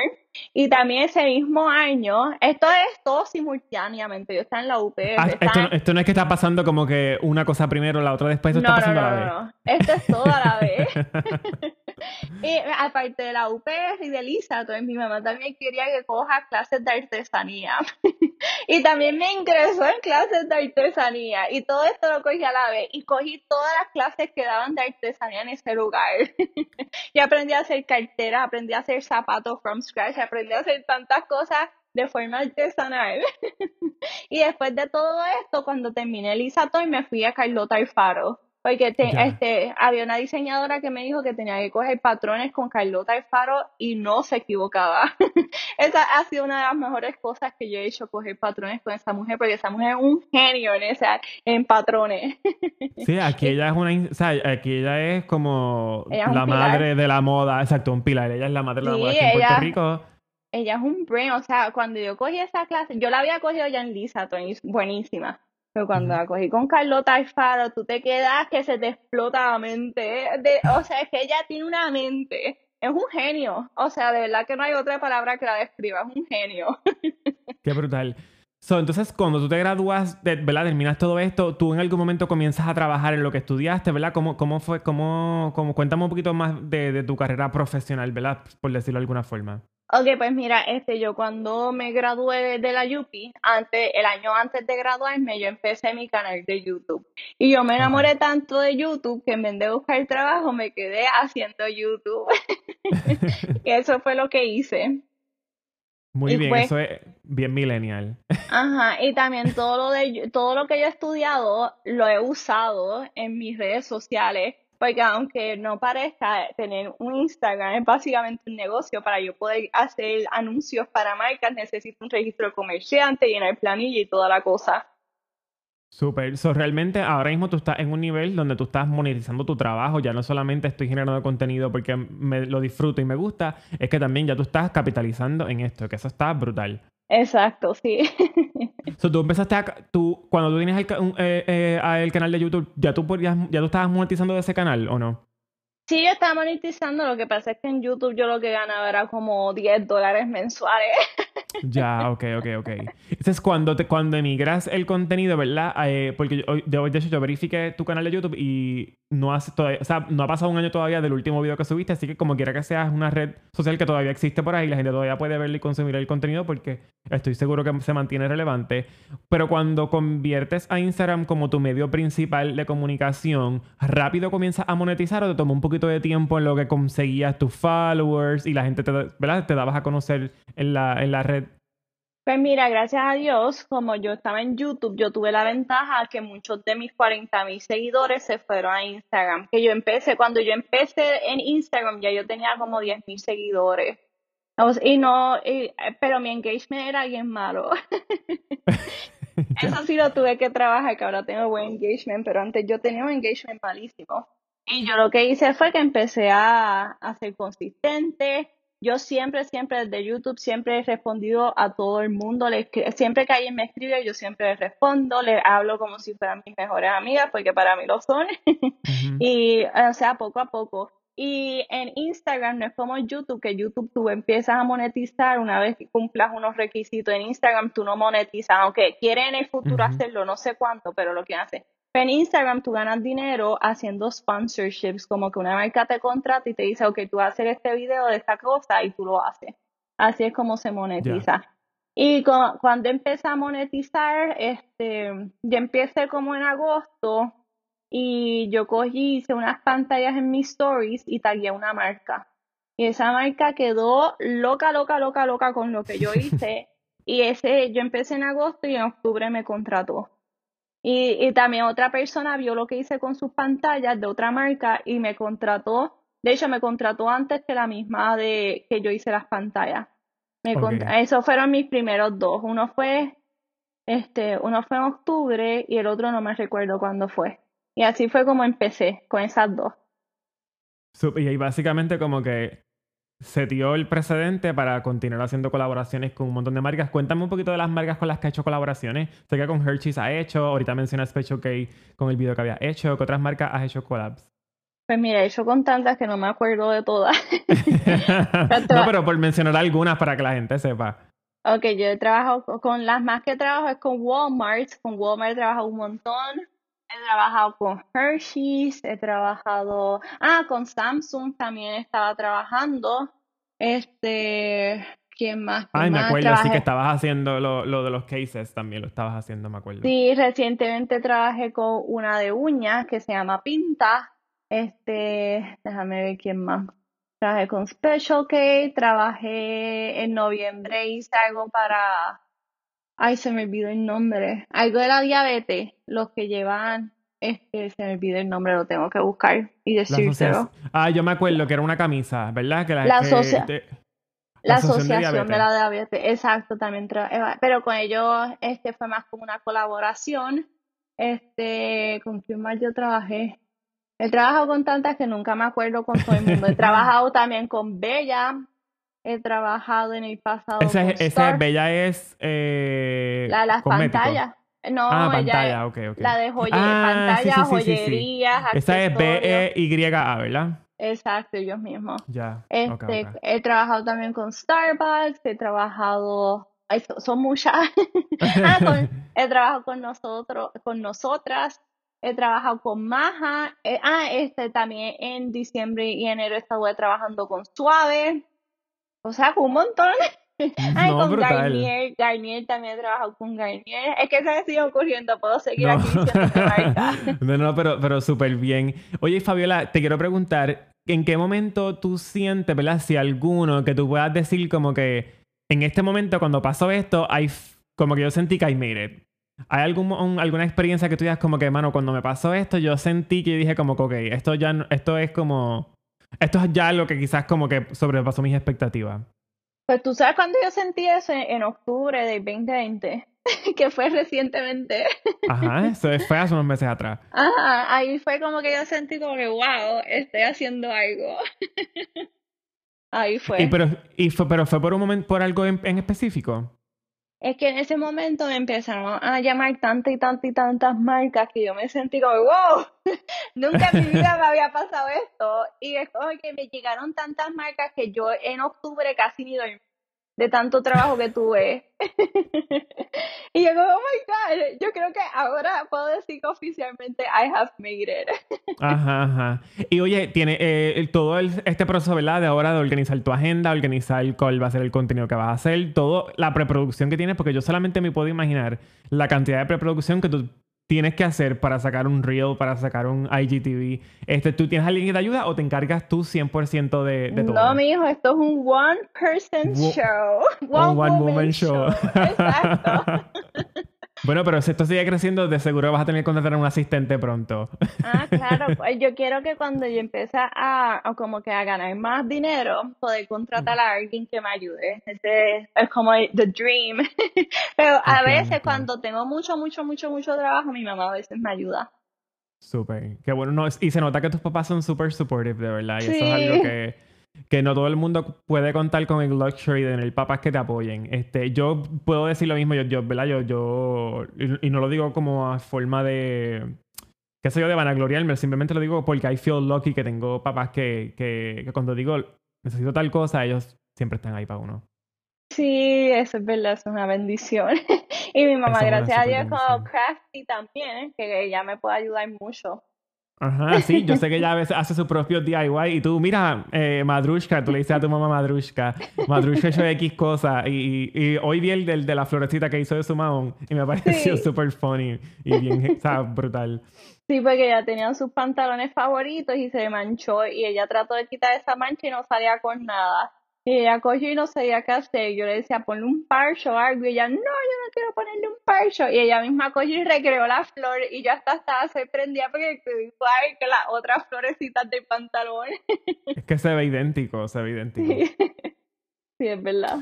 [SPEAKER 2] Y también ese mismo año, esto es todo simultáneamente, yo estaba en la UP.
[SPEAKER 1] Ah, esto, no es que está pasando como que una cosa primero, la otra después, esto está pasando a la vez. No, no,
[SPEAKER 2] esto es todo a la vez. y aparte de la UPR y de Lisador, mi mamá también quería que coja clases de artesanía. y también me ingresó en clases de artesanía. Y todo esto lo cogí a la vez. Y cogí todas las clases que daban de artesanía en ese lugar. y aprendí a hacer cartera, aprendí a hacer zapatos from scratch, aprendí a hacer tantas cosas de forma artesanal. y después de todo esto, cuando terminé el Isato, me fui a Carlota Alfaro Porque este, había una diseñadora que me dijo que tenía que coger patrones con Carlota Alfaro y no se equivocaba. esa ha sido una de las mejores cosas que yo he hecho, coger patrones con esa mujer, porque esa mujer es un genio en, esa, en patrones.
[SPEAKER 1] sí, aquí ella es una, o sea, aquí ella es como la madre de la moda, exacto, un pilar, ella es la madre de la moda aquí en Puerto Rico.
[SPEAKER 2] Ella es un brain, o sea, cuando yo cogí esa clase, yo la había cogido ya en Lisa, buenísima pero cuando la cogí con Carlota Alfaro, tú te quedas que se te explota la mente. De, o sea, es que ella tiene una mente. Es un genio. O sea, de verdad que no hay otra palabra que la describa. Es un genio.
[SPEAKER 1] Qué brutal. So, entonces, cuando tú te gradúas, de, ¿verdad? Terminas todo esto, tú en algún momento comienzas a trabajar en lo que estudiaste, ¿verdad? ¿Cómo, cómo fue? Cómo, cómo, cuéntame un poquito más de, de tu carrera profesional, ¿verdad? Por decirlo de alguna forma.
[SPEAKER 2] Ok, pues mira, este, yo cuando me gradué de la UPI, antes, el año antes de graduarme, yo empecé mi canal de YouTube. Y yo me enamoré tanto de YouTube que en vez de buscar trabajo me quedé haciendo YouTube. y eso fue lo que hice.
[SPEAKER 1] Muy bien, eso es bien millennial.
[SPEAKER 2] Ajá, y también todo lo de todo lo que yo he estudiado lo he usado en mis redes sociales porque aunque no parezca tener un Instagram es básicamente un negocio para yo poder hacer anuncios para marcas necesito un registro de comerciante, llenar planilla y toda la cosa.
[SPEAKER 1] Súper. So, realmente ahora mismo tú estás en un nivel donde tú estás monetizando tu trabajo. Ya no solamente estoy generando contenido porque me lo disfruto y me gusta, es que también ya tú estás capitalizando en esto, que eso está brutal.
[SPEAKER 2] Exacto, sí.
[SPEAKER 1] So, tú empezaste a, tú, cuando tú tienes el, eh, eh, el canal de YouTube, ¿ya tú, podías, ¿ya tú estabas monetizando de ese canal o no?
[SPEAKER 2] Sí, yo estaba monetizando, lo que pasa es que en YouTube yo lo que ganaba era como 10 dólares mensuales.
[SPEAKER 1] Ya, ok, ok, ok. Entonces, cuando, te, cuando emigras el contenido, ¿verdad? Eh, porque yo, de hecho, yo verifiqué tu canal de YouTube y no, hace todavía, o sea, no ha pasado un año todavía del último video que subiste, así que como quiera que sea, es una red social que todavía existe por ahí, la gente todavía puede verlo y consumir el contenido porque estoy seguro que se mantiene relevante. Pero cuando conviertes a Instagram como tu medio principal de comunicación, ¿rápido comienzas a monetizar o te tomó un de tiempo en lo que conseguías tus followers y la gente te, ¿verdad? te dabas a conocer en la, en la red?
[SPEAKER 2] Pues mira, gracias a Dios, como yo estaba en YouTube, yo tuve la ventaja que muchos de mis 40 mil seguidores se fueron a Instagram. Que yo empecé, cuando yo empecé en Instagram, ya yo tenía como 10 mil seguidores. Y no, pero mi engagement era bien malo. Eso sí lo tuve que trabajar, que ahora tengo buen engagement, pero antes yo tenía un engagement malísimo. Y yo lo que hice fue que empecé a, a ser consistente, yo siempre, siempre desde YouTube, siempre he respondido a todo el mundo. siempre que alguien me escribe, yo siempre le respondo, le hablo como si fueran mis mejores amigas, porque para mí lo son. y, o sea, poco a poco. Y en Instagram no es como YouTube, que YouTube tú empiezas a monetizar una vez que cumplas unos requisitos. En Instagram tú no monetizas, aunque quieren en el futuro hacerlo, no sé cuánto, pero lo que hace en Instagram tú ganas dinero haciendo sponsorships, como que una marca te contrata y te dice, ok, tú vas a hacer este video de esta cosa y tú lo haces. Así es como se monetiza. Y cuando empecé a monetizar, este, yo empecé como en agosto y yo cogí, hice unas pantallas en mis stories y tagué una marca. Y esa marca quedó loca, loca, loca, loca con lo que yo hice. y ese, yo empecé en agosto y en octubre me contrató. Y, y, también otra persona vio lo que hice con sus pantallas de otra marca y me contrató. De hecho, me contrató antes que la misma de que yo hice las pantallas. Me Esos fueron mis primeros dos. Uno fue, este, uno fue en octubre y el otro no me recuerdo cuándo fue. Y así fue como empecé con esas dos.
[SPEAKER 1] Y básicamente como que se dio el precedente para continuar haciendo colaboraciones con un montón de marcas. Cuéntame un poquito de las marcas con las que ha hecho colaboraciones. Sé que con Hershey's ha hecho, ahorita mencionas Special K con el video que había hecho. ¿Qué otras marcas has hecho collabs?
[SPEAKER 2] Pues mira, he hecho con tantas que no me acuerdo de todas.
[SPEAKER 1] no, pero por mencionar algunas para que la gente sepa.
[SPEAKER 2] Ok, yo he trabajado con las más que trabajo es con Walmart. Con Walmart he trabajado un montón. He trabajado con Hershey's, he trabajado, ah, con Samsung también estaba trabajando. Este, ¿quién más?
[SPEAKER 1] Ay, me acuerdo, sí que estabas haciendo lo, lo, de los cases también, lo estabas haciendo, me acuerdo.
[SPEAKER 2] Sí, recientemente trabajé con una de uñas que se llama Pinta. Este, déjame ver quién más. Trabajé con Special K, trabajé en noviembre, hice algo para Ay, se me olvidó el nombre. Algo de la diabetes, los que llevan Este, se me olvida el nombre, lo tengo que buscar y decírselo.
[SPEAKER 1] Ah, yo me acuerdo que era una camisa, ¿verdad? Que la,
[SPEAKER 2] La
[SPEAKER 1] que-
[SPEAKER 2] asocia-
[SPEAKER 1] de-
[SPEAKER 2] La
[SPEAKER 1] Asociación de
[SPEAKER 2] Asociación de la Diabetes, exacto, también tra- pero con ellos este fue más como una colaboración. Este, ¿con quién más yo trabajé? He trabajado con tantas que nunca me acuerdo con todo el mundo. He trabajado también con Bella, he trabajado en el pasado
[SPEAKER 1] Esa es, esa es Bella es eh,
[SPEAKER 2] la de las
[SPEAKER 1] cosmético.
[SPEAKER 2] pantallas. No,
[SPEAKER 1] Ah,
[SPEAKER 2] ella
[SPEAKER 1] pantalla,
[SPEAKER 2] la de joye-
[SPEAKER 1] Ah, sí,
[SPEAKER 2] pantallas,
[SPEAKER 1] sí, sí, sí, sí.
[SPEAKER 2] joyerías,
[SPEAKER 1] Esa es. B-E-Y-A, ¿verdad?
[SPEAKER 2] Exacto, ellos mismos.
[SPEAKER 1] Ya.
[SPEAKER 2] Este, he trabajado también con Starbucks, he trabajado, ay, son muchas. Ah, con- he trabajado con nosotros, con nosotras, he trabajado con Maja, eh, ah, este también en diciembre y enero estuve trabajando con Suave, o sea, un montón. Ay,
[SPEAKER 1] No,
[SPEAKER 2] con
[SPEAKER 1] brutal.
[SPEAKER 2] Garnier, Garnier también he trabajado con Garnier. Es que se me sigue ocurriendo, puedo seguir
[SPEAKER 1] No.
[SPEAKER 2] aquí diciendo.
[SPEAKER 1] No, no, pero, pero súper bien. Oye, Fabiola, te quiero preguntar, ¿en qué momento tú sientes, ¿verdad? Si alguno que tú puedas decir como que en este momento cuando pasó esto, hay f- como que yo sentí que I made it. ¿Hay algún, un- alguna experiencia que tú digas como que, mano, cuando me pasó esto, yo sentí que dije como que, ok, esto ya, no- esto es como, esto es ya algo que quizás como que sobrepasó mis expectativas?
[SPEAKER 2] Pues tú sabes cuando yo sentí eso en, en octubre del 2020, que fue recientemente.
[SPEAKER 1] Ajá, eso fue hace unos meses atrás.
[SPEAKER 2] Ajá, ahí fue como que yo sentí como que, wow, estoy haciendo algo. Ahí fue.
[SPEAKER 1] Y pero, y fue, pero fue por un momento, por algo en, en específico.
[SPEAKER 2] Es que en ese momento me empezaron a llamar tantas y tantas y tantas marcas que yo me sentí como, wow, nunca en mi vida me había pasado esto. Y es como que me llegaron tantas marcas que yo en octubre casi ni dormí de tanto trabajo que tuve. y yo como, oh my God, yo creo que ahora puedo decir oficialmente I have made it.
[SPEAKER 1] Ajá, ajá. Y oye, tiene eh, todo el- este proceso, ¿verdad? De ahora de organizar tu agenda, organizar cuál va a ser el contenido que vas a hacer, todo, la preproducción que tienes, porque yo solamente me puedo imaginar la cantidad de preproducción que tú tienes que hacer para sacar un reel, para sacar un IGTV. Este, ¿Tú tienes alguien que te ayuda o te encargas tú 100% de, de todo?
[SPEAKER 2] No, mi hijo, esto es un one person
[SPEAKER 1] Wo-
[SPEAKER 2] show.
[SPEAKER 1] un one woman show.
[SPEAKER 2] Exacto.
[SPEAKER 1] Bueno, pero si esto sigue creciendo, de seguro vas a tener que contratar a un asistente pronto.
[SPEAKER 2] Ah, claro. pues Yo quiero que cuando yo empiece a, a como que a ganar más dinero, poder contratar a alguien que me ayude. Ese es como el- the dream. Pero a veces cuando tengo mucho, mucho, mucho, mucho trabajo, mi mamá a veces me ayuda.
[SPEAKER 1] Súper. Qué bueno. No, y se nota que tus papás son súper supportive, de verdad. Y eso es
[SPEAKER 2] Sí.
[SPEAKER 1] algo que, que no todo el mundo puede contar con el luxury de tener papás que te apoyen. Este, yo puedo decir lo mismo, yo, yo ¿verdad? Yo, yo, y, y no lo digo como a forma de, qué sé yo, de vanagloriarme, simplemente lo digo porque I feel lucky que tengo papás que, que, que cuando digo necesito tal cosa, ellos siempre están ahí para uno.
[SPEAKER 2] Sí, eso es verdad, es una bendición. Y mi mamá,
[SPEAKER 1] Eso
[SPEAKER 2] gracias a Dios, como crafty también, que ella me puede ayudar mucho.
[SPEAKER 1] Ajá, sí, yo sé que ella a veces hace su propio DIY y tú, mira, eh, Madrushka, tú le dices a tu mamá Madrushka, Madrushka hecho X cosa y, y hoy vi el del, de la florecita que hizo de su mamón y me pareció
[SPEAKER 2] Sí.
[SPEAKER 1] súper funny y bien, o sea, brutal.
[SPEAKER 2] Sí, porque ella tenía sus pantalones favoritos y se manchó y ella trató de quitar esa mancha y no salía con nada. Y ella cogió y no sabía qué hacer. Yo le decía, ponle un parcho o algo. Y ella, no, yo no quiero ponerle un parcho. Y ella misma cogió y recreó la flor. Y yo hasta estaba sorprendida porque igual que las otras florecitas del pantalón.
[SPEAKER 1] Es que se ve idéntico, se ve idéntico.
[SPEAKER 2] Sí, Sí, es verdad.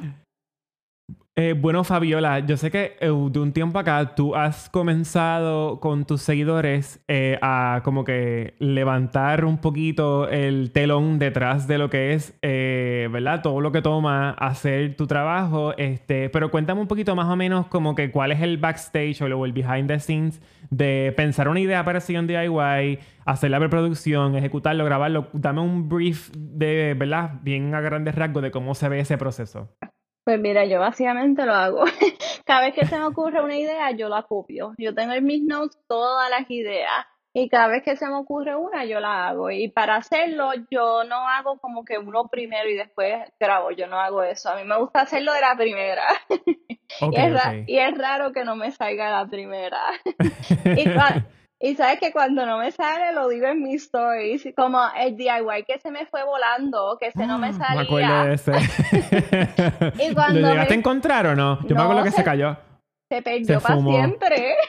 [SPEAKER 1] Eh, bueno, Fabiola, yo sé que eh, de un tiempo acá tú has comenzado con tus seguidores eh, a como que levantar un poquito el telón detrás de lo que es, ¿verdad? Todo lo que toma hacer tu trabajo. Este, pero cuéntame un poquito más o menos como que cuál es el backstage o el behind the scenes de pensar una idea para sesión DIY, hacer la preproducción, ejecutarlo, grabarlo. Dame un brief de, ¿verdad? Bien a grandes rasgos de cómo se ve ese proceso.
[SPEAKER 2] Pues mira, yo básicamente lo hago. Cada vez que se me ocurre una idea, yo la copio. Yo tengo en mis notes todas las ideas. Y cada vez que se me ocurre una, yo la hago. Y para hacerlo, yo no hago como que uno primero y después grabo. Yo no hago eso. A mí me gusta hacerlo de la primera. Y, es y es raro que no me salga la primera. y, y sabes que cuando no me sale, lo digo en mis stories. Como el DIY que se me fue volando, que se no me
[SPEAKER 1] Ah, Me acuerdo
[SPEAKER 2] salía.
[SPEAKER 1] de ese.
[SPEAKER 2] Y cuando
[SPEAKER 1] ¿Lo llegaste
[SPEAKER 2] me-
[SPEAKER 1] a encontrar o no? Yo me
[SPEAKER 2] No,
[SPEAKER 1] acuerdo que se
[SPEAKER 2] se-
[SPEAKER 1] cayó.
[SPEAKER 2] Se perdió
[SPEAKER 1] Se
[SPEAKER 2] para siempre.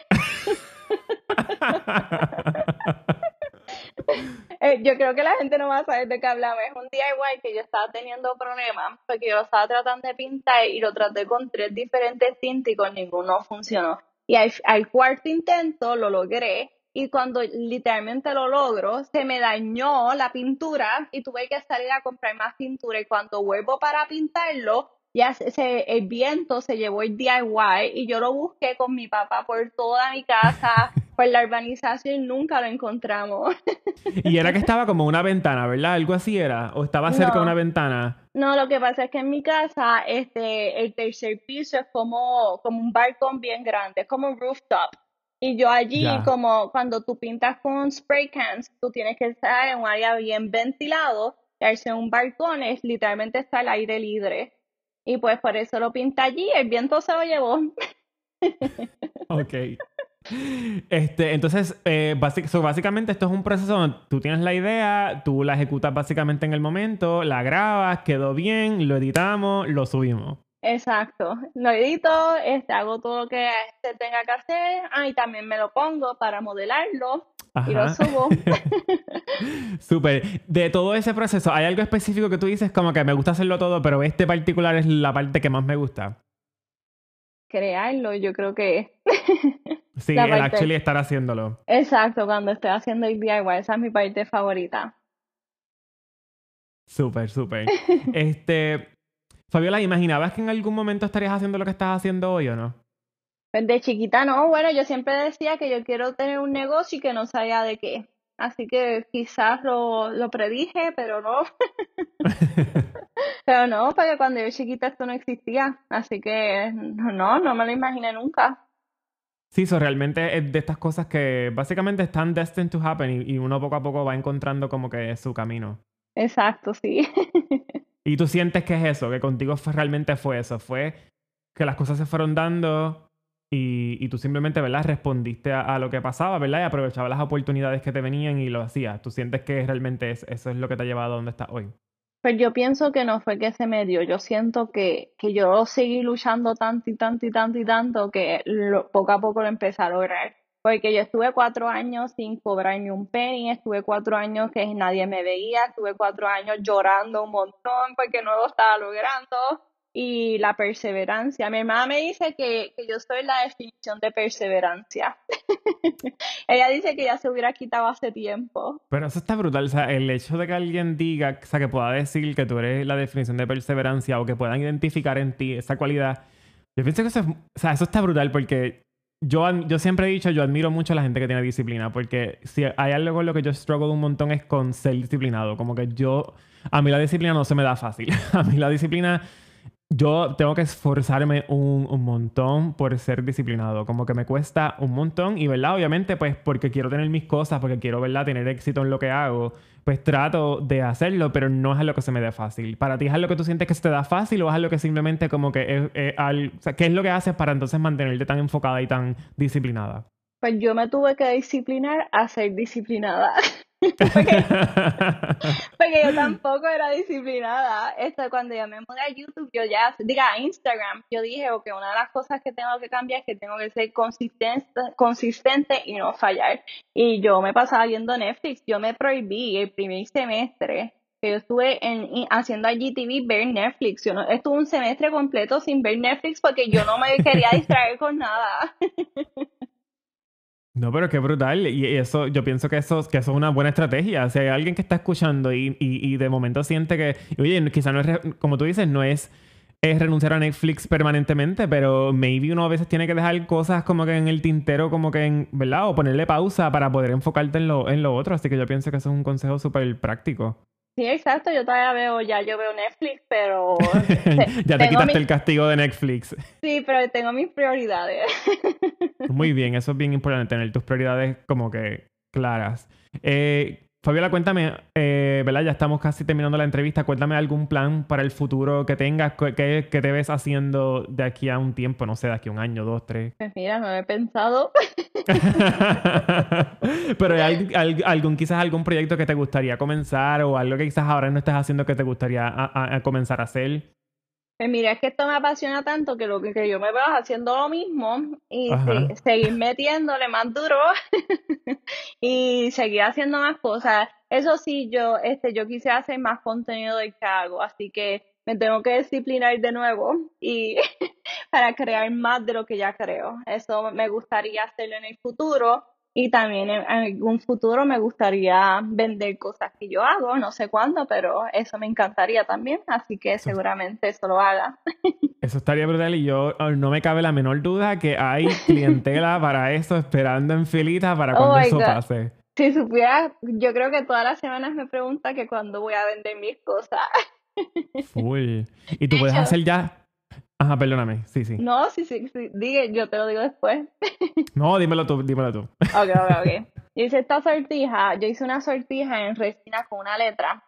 [SPEAKER 2] Eh, yo creo que la gente no va a saber de qué hablamos. Es un DIY que yo estaba teniendo problemas porque yo lo estaba tratando de pintar y lo traté con tres diferentes tintes y con ninguno funcionó. Y al, al cuarto intento lo logré y cuando literalmente lo logro, se me dañó la pintura y tuve que salir a comprar más pintura y cuando vuelvo para pintarlo, ya se, el viento se llevó el DIY y yo lo busqué con mi papá por toda mi casa, por la urbanización y nunca lo encontramos.
[SPEAKER 1] y era que estaba como una ventana, ¿verdad? Algo así era, o estaba cerca de una ventana.
[SPEAKER 2] No, lo que pasa es que en mi casa, este, el tercer piso es como, como un balcón bien grande, es como un rooftop. Y yo allí, como cuando tú pintas con spray cans, tú tienes que estar en un área bien ventilado, y al ser un balcón es literalmente está el aire libre. Y pues por eso lo pinta allí, el viento se lo llevó.
[SPEAKER 1] ok. Este, entonces, eh, básicamente esto es un proceso donde tú tienes la idea, tú la ejecutas básicamente en el momento, la grabas, quedó bien, lo editamos, lo subimos.
[SPEAKER 2] Exacto, lo edito, este, hago todo lo que se tenga que hacer, ah, y también me lo pongo para modelarlo y lo subo.
[SPEAKER 1] Súper. De todo ese proceso, ¿hay algo específico que tú dices como que me gusta hacerlo todo, pero este particular es la parte que más me gusta?
[SPEAKER 2] Crearlo, yo creo que
[SPEAKER 1] Sí, el actually estar haciéndolo.
[SPEAKER 2] Exacto, cuando estoy haciendo el DIY, esa es mi parte favorita.
[SPEAKER 1] Súper, súper. este, Fabiola, ¿imaginabas que en algún momento estarías haciendo lo que estás haciendo hoy o no?
[SPEAKER 2] Pues de chiquita no, bueno, yo siempre decía que yo quiero tener un negocio y que no sabía de qué. Así que quizás lo, lo predije, pero no. pero no, porque cuando yo chiquita esto no existía. Así que no, no me lo imaginé nunca.
[SPEAKER 1] Sí, eso realmente es de estas cosas que básicamente están destined to happen y, uno poco a poco va encontrando como que es su camino.
[SPEAKER 2] Exacto, sí.
[SPEAKER 1] y tú sientes que es eso, que contigo realmente fue eso, fue que las cosas se fueron dando y, tú simplemente, ¿verdad? Respondiste a, lo que pasaba, ¿verdad? Y aprovechabas las oportunidades que te venían y lo hacías. ¿Tú sientes que realmente es, eso es lo que te ha llevado a donde estás hoy?
[SPEAKER 2] Pues yo pienso que no fue que se me dio, yo siento que, que yo seguí luchando tanto y tanto y tanto y tanto que poco a poco lo empecé a lograr. Porque yo estuve cuatro años sin cobrar ni un penny, estuve cuatro años que nadie me veía, estuve cuatro años llorando un montón porque no lo estaba logrando y la perseverancia. Mi mamá me dice que, que yo soy la definición de perseverancia. Ella dice que ya se hubiera quitado hace tiempo.
[SPEAKER 1] Pero eso está brutal. O sea, el hecho de que alguien diga, o sea, que pueda decir que tú eres la definición de perseverancia o que puedan identificar en ti esa cualidad. Yo pienso que eso, o sea, eso está brutal porque yo, yo siempre he dicho, yo admiro mucho a la gente que tiene disciplina porque si hay algo con lo que yo struggle un montón es con ser disciplinado. Como que yo, a mí la disciplina no se me da fácil. a mí la disciplina yo tengo que esforzarme un, un, montón por ser disciplinado. Como que me cuesta un montón. Y, ¿verdad? Obviamente, pues porque quiero tener mis cosas, porque quiero, ¿verdad? Tener éxito en lo que hago. Pues trato de hacerlo, pero no es algo que se me dé fácil. ¿Para ti es algo que tú sientes que se te da fácil o es algo que simplemente como que es, al, o sea, ¿qué es lo que haces para entonces mantenerte tan enfocada y tan disciplinada?
[SPEAKER 2] Pues yo me tuve que disciplinar a ser disciplinada. porque, yo tampoco era disciplinada. Esto, cuando yo me mudé a YouTube, yo ya, diga, a Instagram, yo dije, ok, una de las cosas que tengo que cambiar es que tengo que ser consistente, consistente y no fallar. Y yo me pasaba viendo Netflix, yo me prohibí el primer semestre que yo estuve en, haciendo allí TV ver Netflix. Yo no, estuve un semestre completo sin ver Netflix porque yo no me quería distraer con nada.
[SPEAKER 1] No, pero qué brutal. Y eso, yo pienso que eso, que eso es una buena estrategia. Si hay alguien que está escuchando y, y, de momento siente que, oye, quizá no es, como tú dices, no es, es renunciar a Netflix permanentemente, pero maybe uno a veces tiene que dejar cosas como que en el tintero, como que en, ¿verdad? O ponerle pausa para poder enfocarte en lo, en lo otro. Así que yo pienso que eso es un consejo súper práctico.
[SPEAKER 2] Sí, exacto. Yo todavía veo, ya yo veo Netflix, pero...
[SPEAKER 1] ya te quitaste el castigo de Netflix.
[SPEAKER 2] Sí, pero tengo mis prioridades.
[SPEAKER 1] Muy bien, eso es bien importante, tener tus prioridades como que claras. Eh, Fabiola, cuéntame, eh, ¿verdad? Ya estamos casi terminando la entrevista. Cuéntame algún plan para el futuro que tengas, ¿Qué te ves haciendo de aquí a un tiempo, no sé, de aquí a un año, dos, tres.
[SPEAKER 2] Pues mira, no he pensado.
[SPEAKER 1] Pero hay, algún, quizás algún proyecto que te gustaría comenzar o algo que quizás ahora no estás haciendo que te gustaría comenzar a hacer.
[SPEAKER 2] Pues mira, es que esto me apasiona tanto que lo que yo me veo haciendo lo mismo y seguir metiéndole más duro y seguir haciendo más cosas. Eso sí, yo, este, yo quise hacer más contenido del que hago, así que me tengo que disciplinar de nuevo y para crear más de lo que ya creo. Eso me gustaría hacerlo en el futuro y también en, algún futuro me gustaría vender cosas que yo hago, no sé cuándo, pero eso me encantaría también, así que seguramente eso lo haga.
[SPEAKER 1] Eso estaría brutal y yo oh, no me cabe la menor duda que hay clientela para eso esperando en filita para cuando oh eso pase.
[SPEAKER 2] Si supiera, yo creo que todas las semanas me pregunta que cuándo voy a vender mis cosas.
[SPEAKER 1] Uy. ¿Y tú puedes hacer ya Ajá, perdóname. Sí, sí.
[SPEAKER 2] No, sí, sí, sí. Digue, yo te lo digo después.
[SPEAKER 1] no, dímelo tú, dímelo tú.
[SPEAKER 2] ok, ok, ok. Yo hice esta sortija, yo hice una sortija en resina con una letra.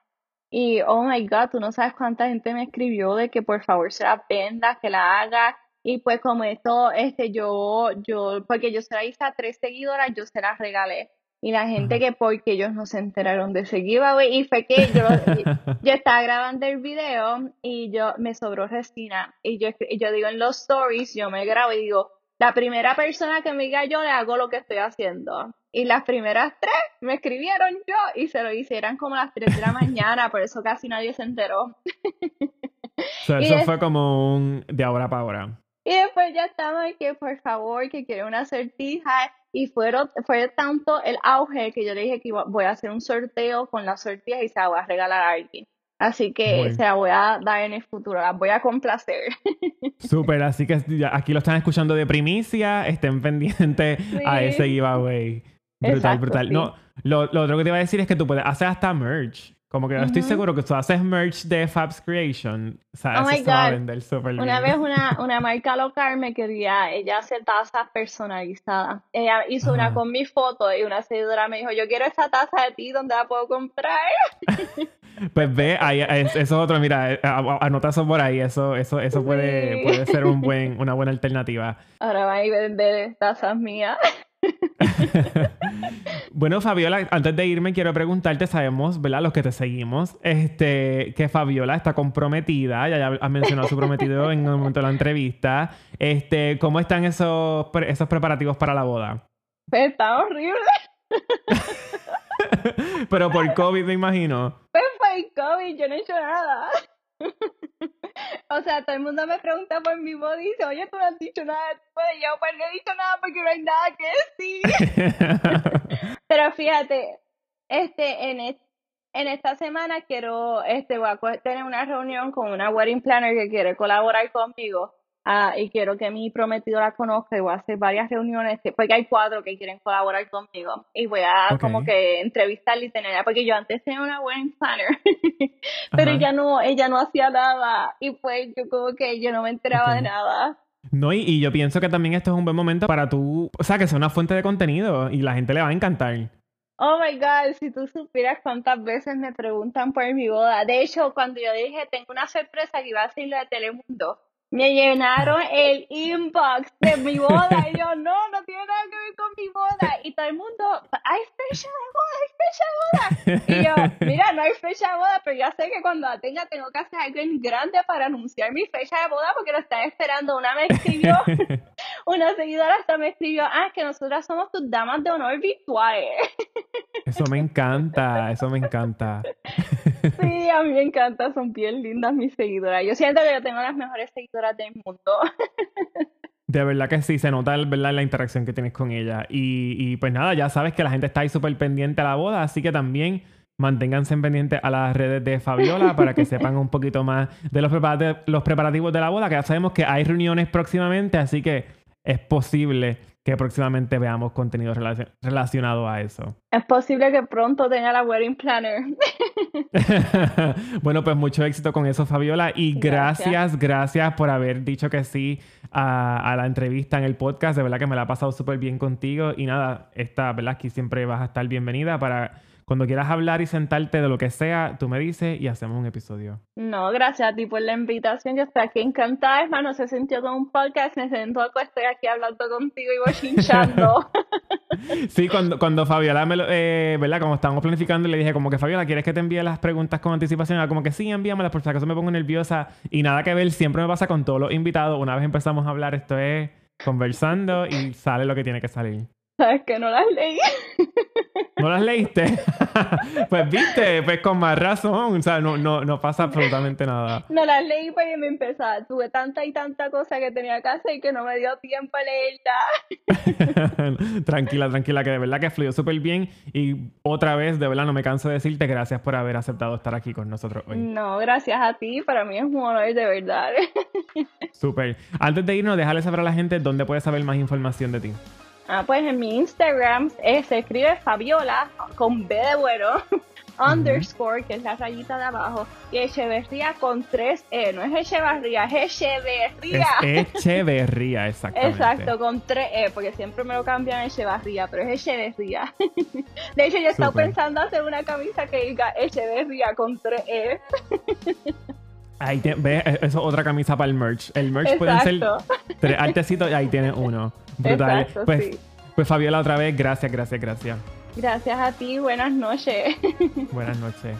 [SPEAKER 2] Y, oh my God, tú no sabes cuánta gente me escribió de que por favor se la venda, que la haga. Y pues como esto, este, yo, yo, porque yo se la hice a tres seguidoras, yo se la regalé y la gente que porque ellos no se enteraron de ese giveaway y fue que yo, yo estaba grabando el video y yo me sobró resina y yo, yo digo en los stories, yo me grabo y digo, la primera persona que me diga yo le hago lo que estoy haciendo. Y las primeras tres me escribieron yo y se lo hicieran como a las tres de la mañana, por eso casi nadie se enteró.
[SPEAKER 1] eso fue como un de ahora para ahora.
[SPEAKER 2] Y después ya estaba que por favor, que quiero una sortija y fueron, fue tanto el auge que yo le dije que voy a hacer un sorteo con las sortijas y se la voy a regalar a alguien. Así que se la voy a dar en el futuro, la voy a complacer.
[SPEAKER 1] Súper, así que aquí lo están escuchando de primicia, estén pendientes a ese giveaway. Brutal, brutal. No, lo, lo, otro que te iba a decir es que tú puedes hacer hasta merch. Como que estoy seguro que tú haces merch de Fabs Creation. O sea, oh eso se va a vender súper
[SPEAKER 2] bien. Una vez una, una marca local me quería, ella hacer tazas personalizadas. Ella hizo una con mi foto y una seguidora me dijo, yo quiero esa taza de ti, ¿dónde la puedo comprar?
[SPEAKER 1] pues ve, ahí, eso es otro, mira, eh, anota eso por ahí, eso, eso, eso puede, puede ser un buen, una buena alternativa.
[SPEAKER 2] Ahora va a vender tazas mías.
[SPEAKER 1] bueno, Fabiola, antes de irme quiero preguntarte, sabemos, ¿verdad? Los que te seguimos, este, que Fabiola está comprometida, ya ha mencionado su prometido en el momento de la entrevista. Este, ¿cómo están esos, esos preparativos para la boda?
[SPEAKER 2] Pues está horrible.
[SPEAKER 1] Pero por COVID, me imagino.
[SPEAKER 2] Pues por COVID, yo no he hecho nada. o sea, todo el mundo me pregunta por mi voz y dice, oye, tú no has dicho nada. Y yo, pues no he dicho nada porque no hay nada que decir. Pero fíjate, este, en, en esta semana quiero, este, voy a tener una reunión con una wedding planner que quiere colaborar conmigo. Ah, y quiero que mi prometido la conozca y voy a hacer varias reuniones, porque hay cuatro que quieren colaborar conmigo y voy a como que entrevistarla y tenerla, porque yo antes tenía una wedding planner, pero ella no, ella no hacía nada y pues yo como que yo no me enteraba de nada.
[SPEAKER 1] No, y, y, yo pienso que también esto es un buen momento para tú, o sea, que sea una fuente de contenido y la gente le va a encantar.
[SPEAKER 2] Oh my God, si tú supieras cuántas veces me preguntan por mi boda. De hecho, cuando yo dije tengo una sorpresa que iba a hacerle a Telemundo, me llenaron el inbox de mi boda y yo, no, no tiene nada que ver con mi boda. Y todo el mundo, hay fecha de boda, hay fecha. Y yo, mira, no hay fecha de boda, pero ya sé que cuando la tenga tengo que hacer algo en grande para anunciar mi fecha de boda porque lo están esperando. Una me escribió, una seguidora hasta me escribió, ah, que nosotras somos tus damas de honor virtuales.
[SPEAKER 1] Eso me encanta, eso me encanta.
[SPEAKER 2] Sí, a mí me encanta, son bien lindas mis seguidoras. Yo siento que yo tengo las mejores seguidoras del mundo.
[SPEAKER 1] De verdad que sí, se nota ¿verdad? la interacción que tienes con ella. Y, y pues nada, ya sabes que la gente está ahí súper pendiente a la boda, así que también manténganse pendientes a las redes de Fabiola para que sepan un poquito más de los, los preparativos de la boda, que ya sabemos que hay reuniones próximamente, así que es posible que próximamente veamos contenido relacionado a eso.
[SPEAKER 2] Es posible que pronto tenga la wedding planner.
[SPEAKER 1] bueno, pues mucho éxito con eso, Fabiola. Y gracias, gracias, por haber dicho que sí a, la entrevista en el podcast. De verdad que me la ha pasado súper bien contigo. Y nada, esta, ¿verdad? Aquí siempre vas a estar bienvenida para cuando quieras hablar y sentarte de lo que sea, tú me dices y hacemos un episodio.
[SPEAKER 2] No, gracias a ti por la invitación. Yo estoy aquí encantada, hermano. Se sintió como un podcast. Me siento estoy aquí hablando contigo y chinchando.
[SPEAKER 1] sí, cuando, cuando Fabiola me lo, eh, ¿verdad? Como estábamos planificando, le dije como que Fabiola, ¿quieres que te envíe las preguntas con anticipación? Era como que sí, envíamelas, por si acaso me pongo nerviosa. Y nada que ver, siempre me pasa con todos los invitados. Una vez empezamos a hablar, esto es conversando y sale lo que tiene que salir.
[SPEAKER 2] ¿Sabes que no las leí?
[SPEAKER 1] ¿No las leíste? pues viste, pues con más razón. O sea, no, no, no pasa absolutamente nada.
[SPEAKER 2] No las leí porque me empezaba. Tuve tanta y tanta cosa que tenía que hacer que no me dio tiempo a
[SPEAKER 1] leerla. tranquila, tranquila, que de verdad que fluyó súper bien. Y otra vez, de verdad, no me canso de decirte gracias por haber aceptado estar aquí con nosotros hoy.
[SPEAKER 2] No, gracias a ti. Para mí es un honor, de verdad.
[SPEAKER 1] súper. Antes de irnos, déjale saber a la gente dónde puedes saber más información de ti.
[SPEAKER 2] Ah, pues en mi Instagram eh, se escribe Fabiola con B de bueno, underscore, que es la rayita de abajo, y Echeverría con tres E. No es Echevarría, es Echeverría.
[SPEAKER 1] Es Echeverría, exactamente.
[SPEAKER 2] Exacto, con tres E, porque siempre me lo cambian a Echevarría, pero es Echeverría. De hecho, yo he estado pensando hacer una camisa que diga Echeverría con tres E.
[SPEAKER 1] Ahí ves, e, eso es otra camisa para el merch. El merch puede ser tres artecitos y ahí tienes uno. Brutal. pues, pues Fabiola, otra vez, gracias, gracias, gracias.
[SPEAKER 2] Gracias a ti, buenas noches.
[SPEAKER 1] Buenas noches.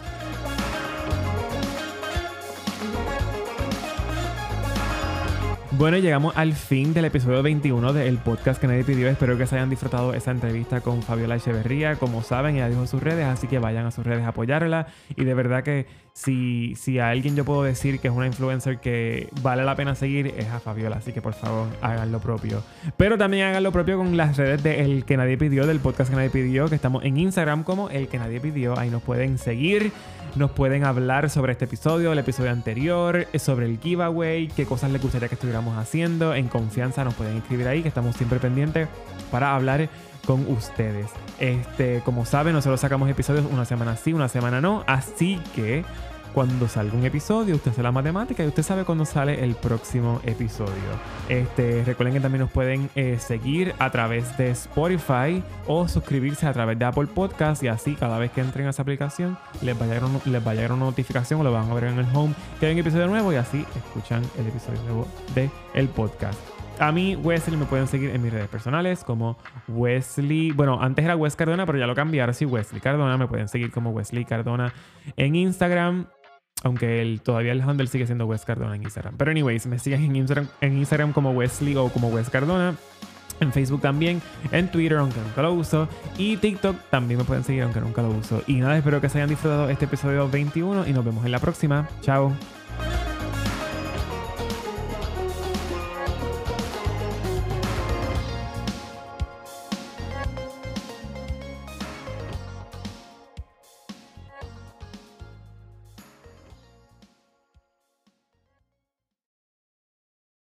[SPEAKER 1] Bueno, llegamos al fin del episodio 21 del podcast que nadie pidió. Espero que se hayan disfrutado esa entrevista con Fabiola Echeverría. Como saben, ella dijo sus redes, así que vayan a sus redes a apoyarla. Y de verdad que si, si a alguien yo puedo decir que es una influencer que vale la pena seguir, es a Fabiola. Así que por favor, hagan lo propio. Pero también hagan lo propio con las redes de El que nadie pidió, del podcast que nadie pidió, que estamos en Instagram como El que nadie pidió. Ahí nos pueden seguir nos pueden hablar sobre este episodio, el episodio anterior, sobre el giveaway, qué cosas les gustaría que estuviéramos haciendo. En confianza nos pueden escribir ahí, que estamos siempre pendientes para hablar con ustedes. Este, como saben, nosotros sacamos episodios una semana sí, una semana no, así que cuando salga un episodio, usted hace la matemática y usted sabe cuándo sale el próximo episodio. Este, recuerden que también nos pueden eh, seguir a través de Spotify o suscribirse a través de Apple Podcast y así cada vez que entren a esa aplicación les va a llegar, les a una notificación o lo van a ver en el home que hay un episodio nuevo y así escuchan el episodio nuevo del el podcast. A mí, Wesley, me pueden seguir en mis redes personales como Wesley. Bueno, antes era Wes Cardona, pero ya lo cambié. Ahora sí, Wesley Cardona. Me pueden seguir como Wesley Cardona en Instagram. Aunque todavía el handle sigue siendo Wes Cardona en Instagram. Pero anyways, me siguen en Instagram, en Instagram como Wesley o como Wes Cardona. En Facebook también, en Twitter, aunque nunca lo uso. Y TikTok también me pueden seguir, aunque nunca lo uso. Y nada, espero que se hayan disfrutado este episodio 21 y nos vemos en la próxima. Chao.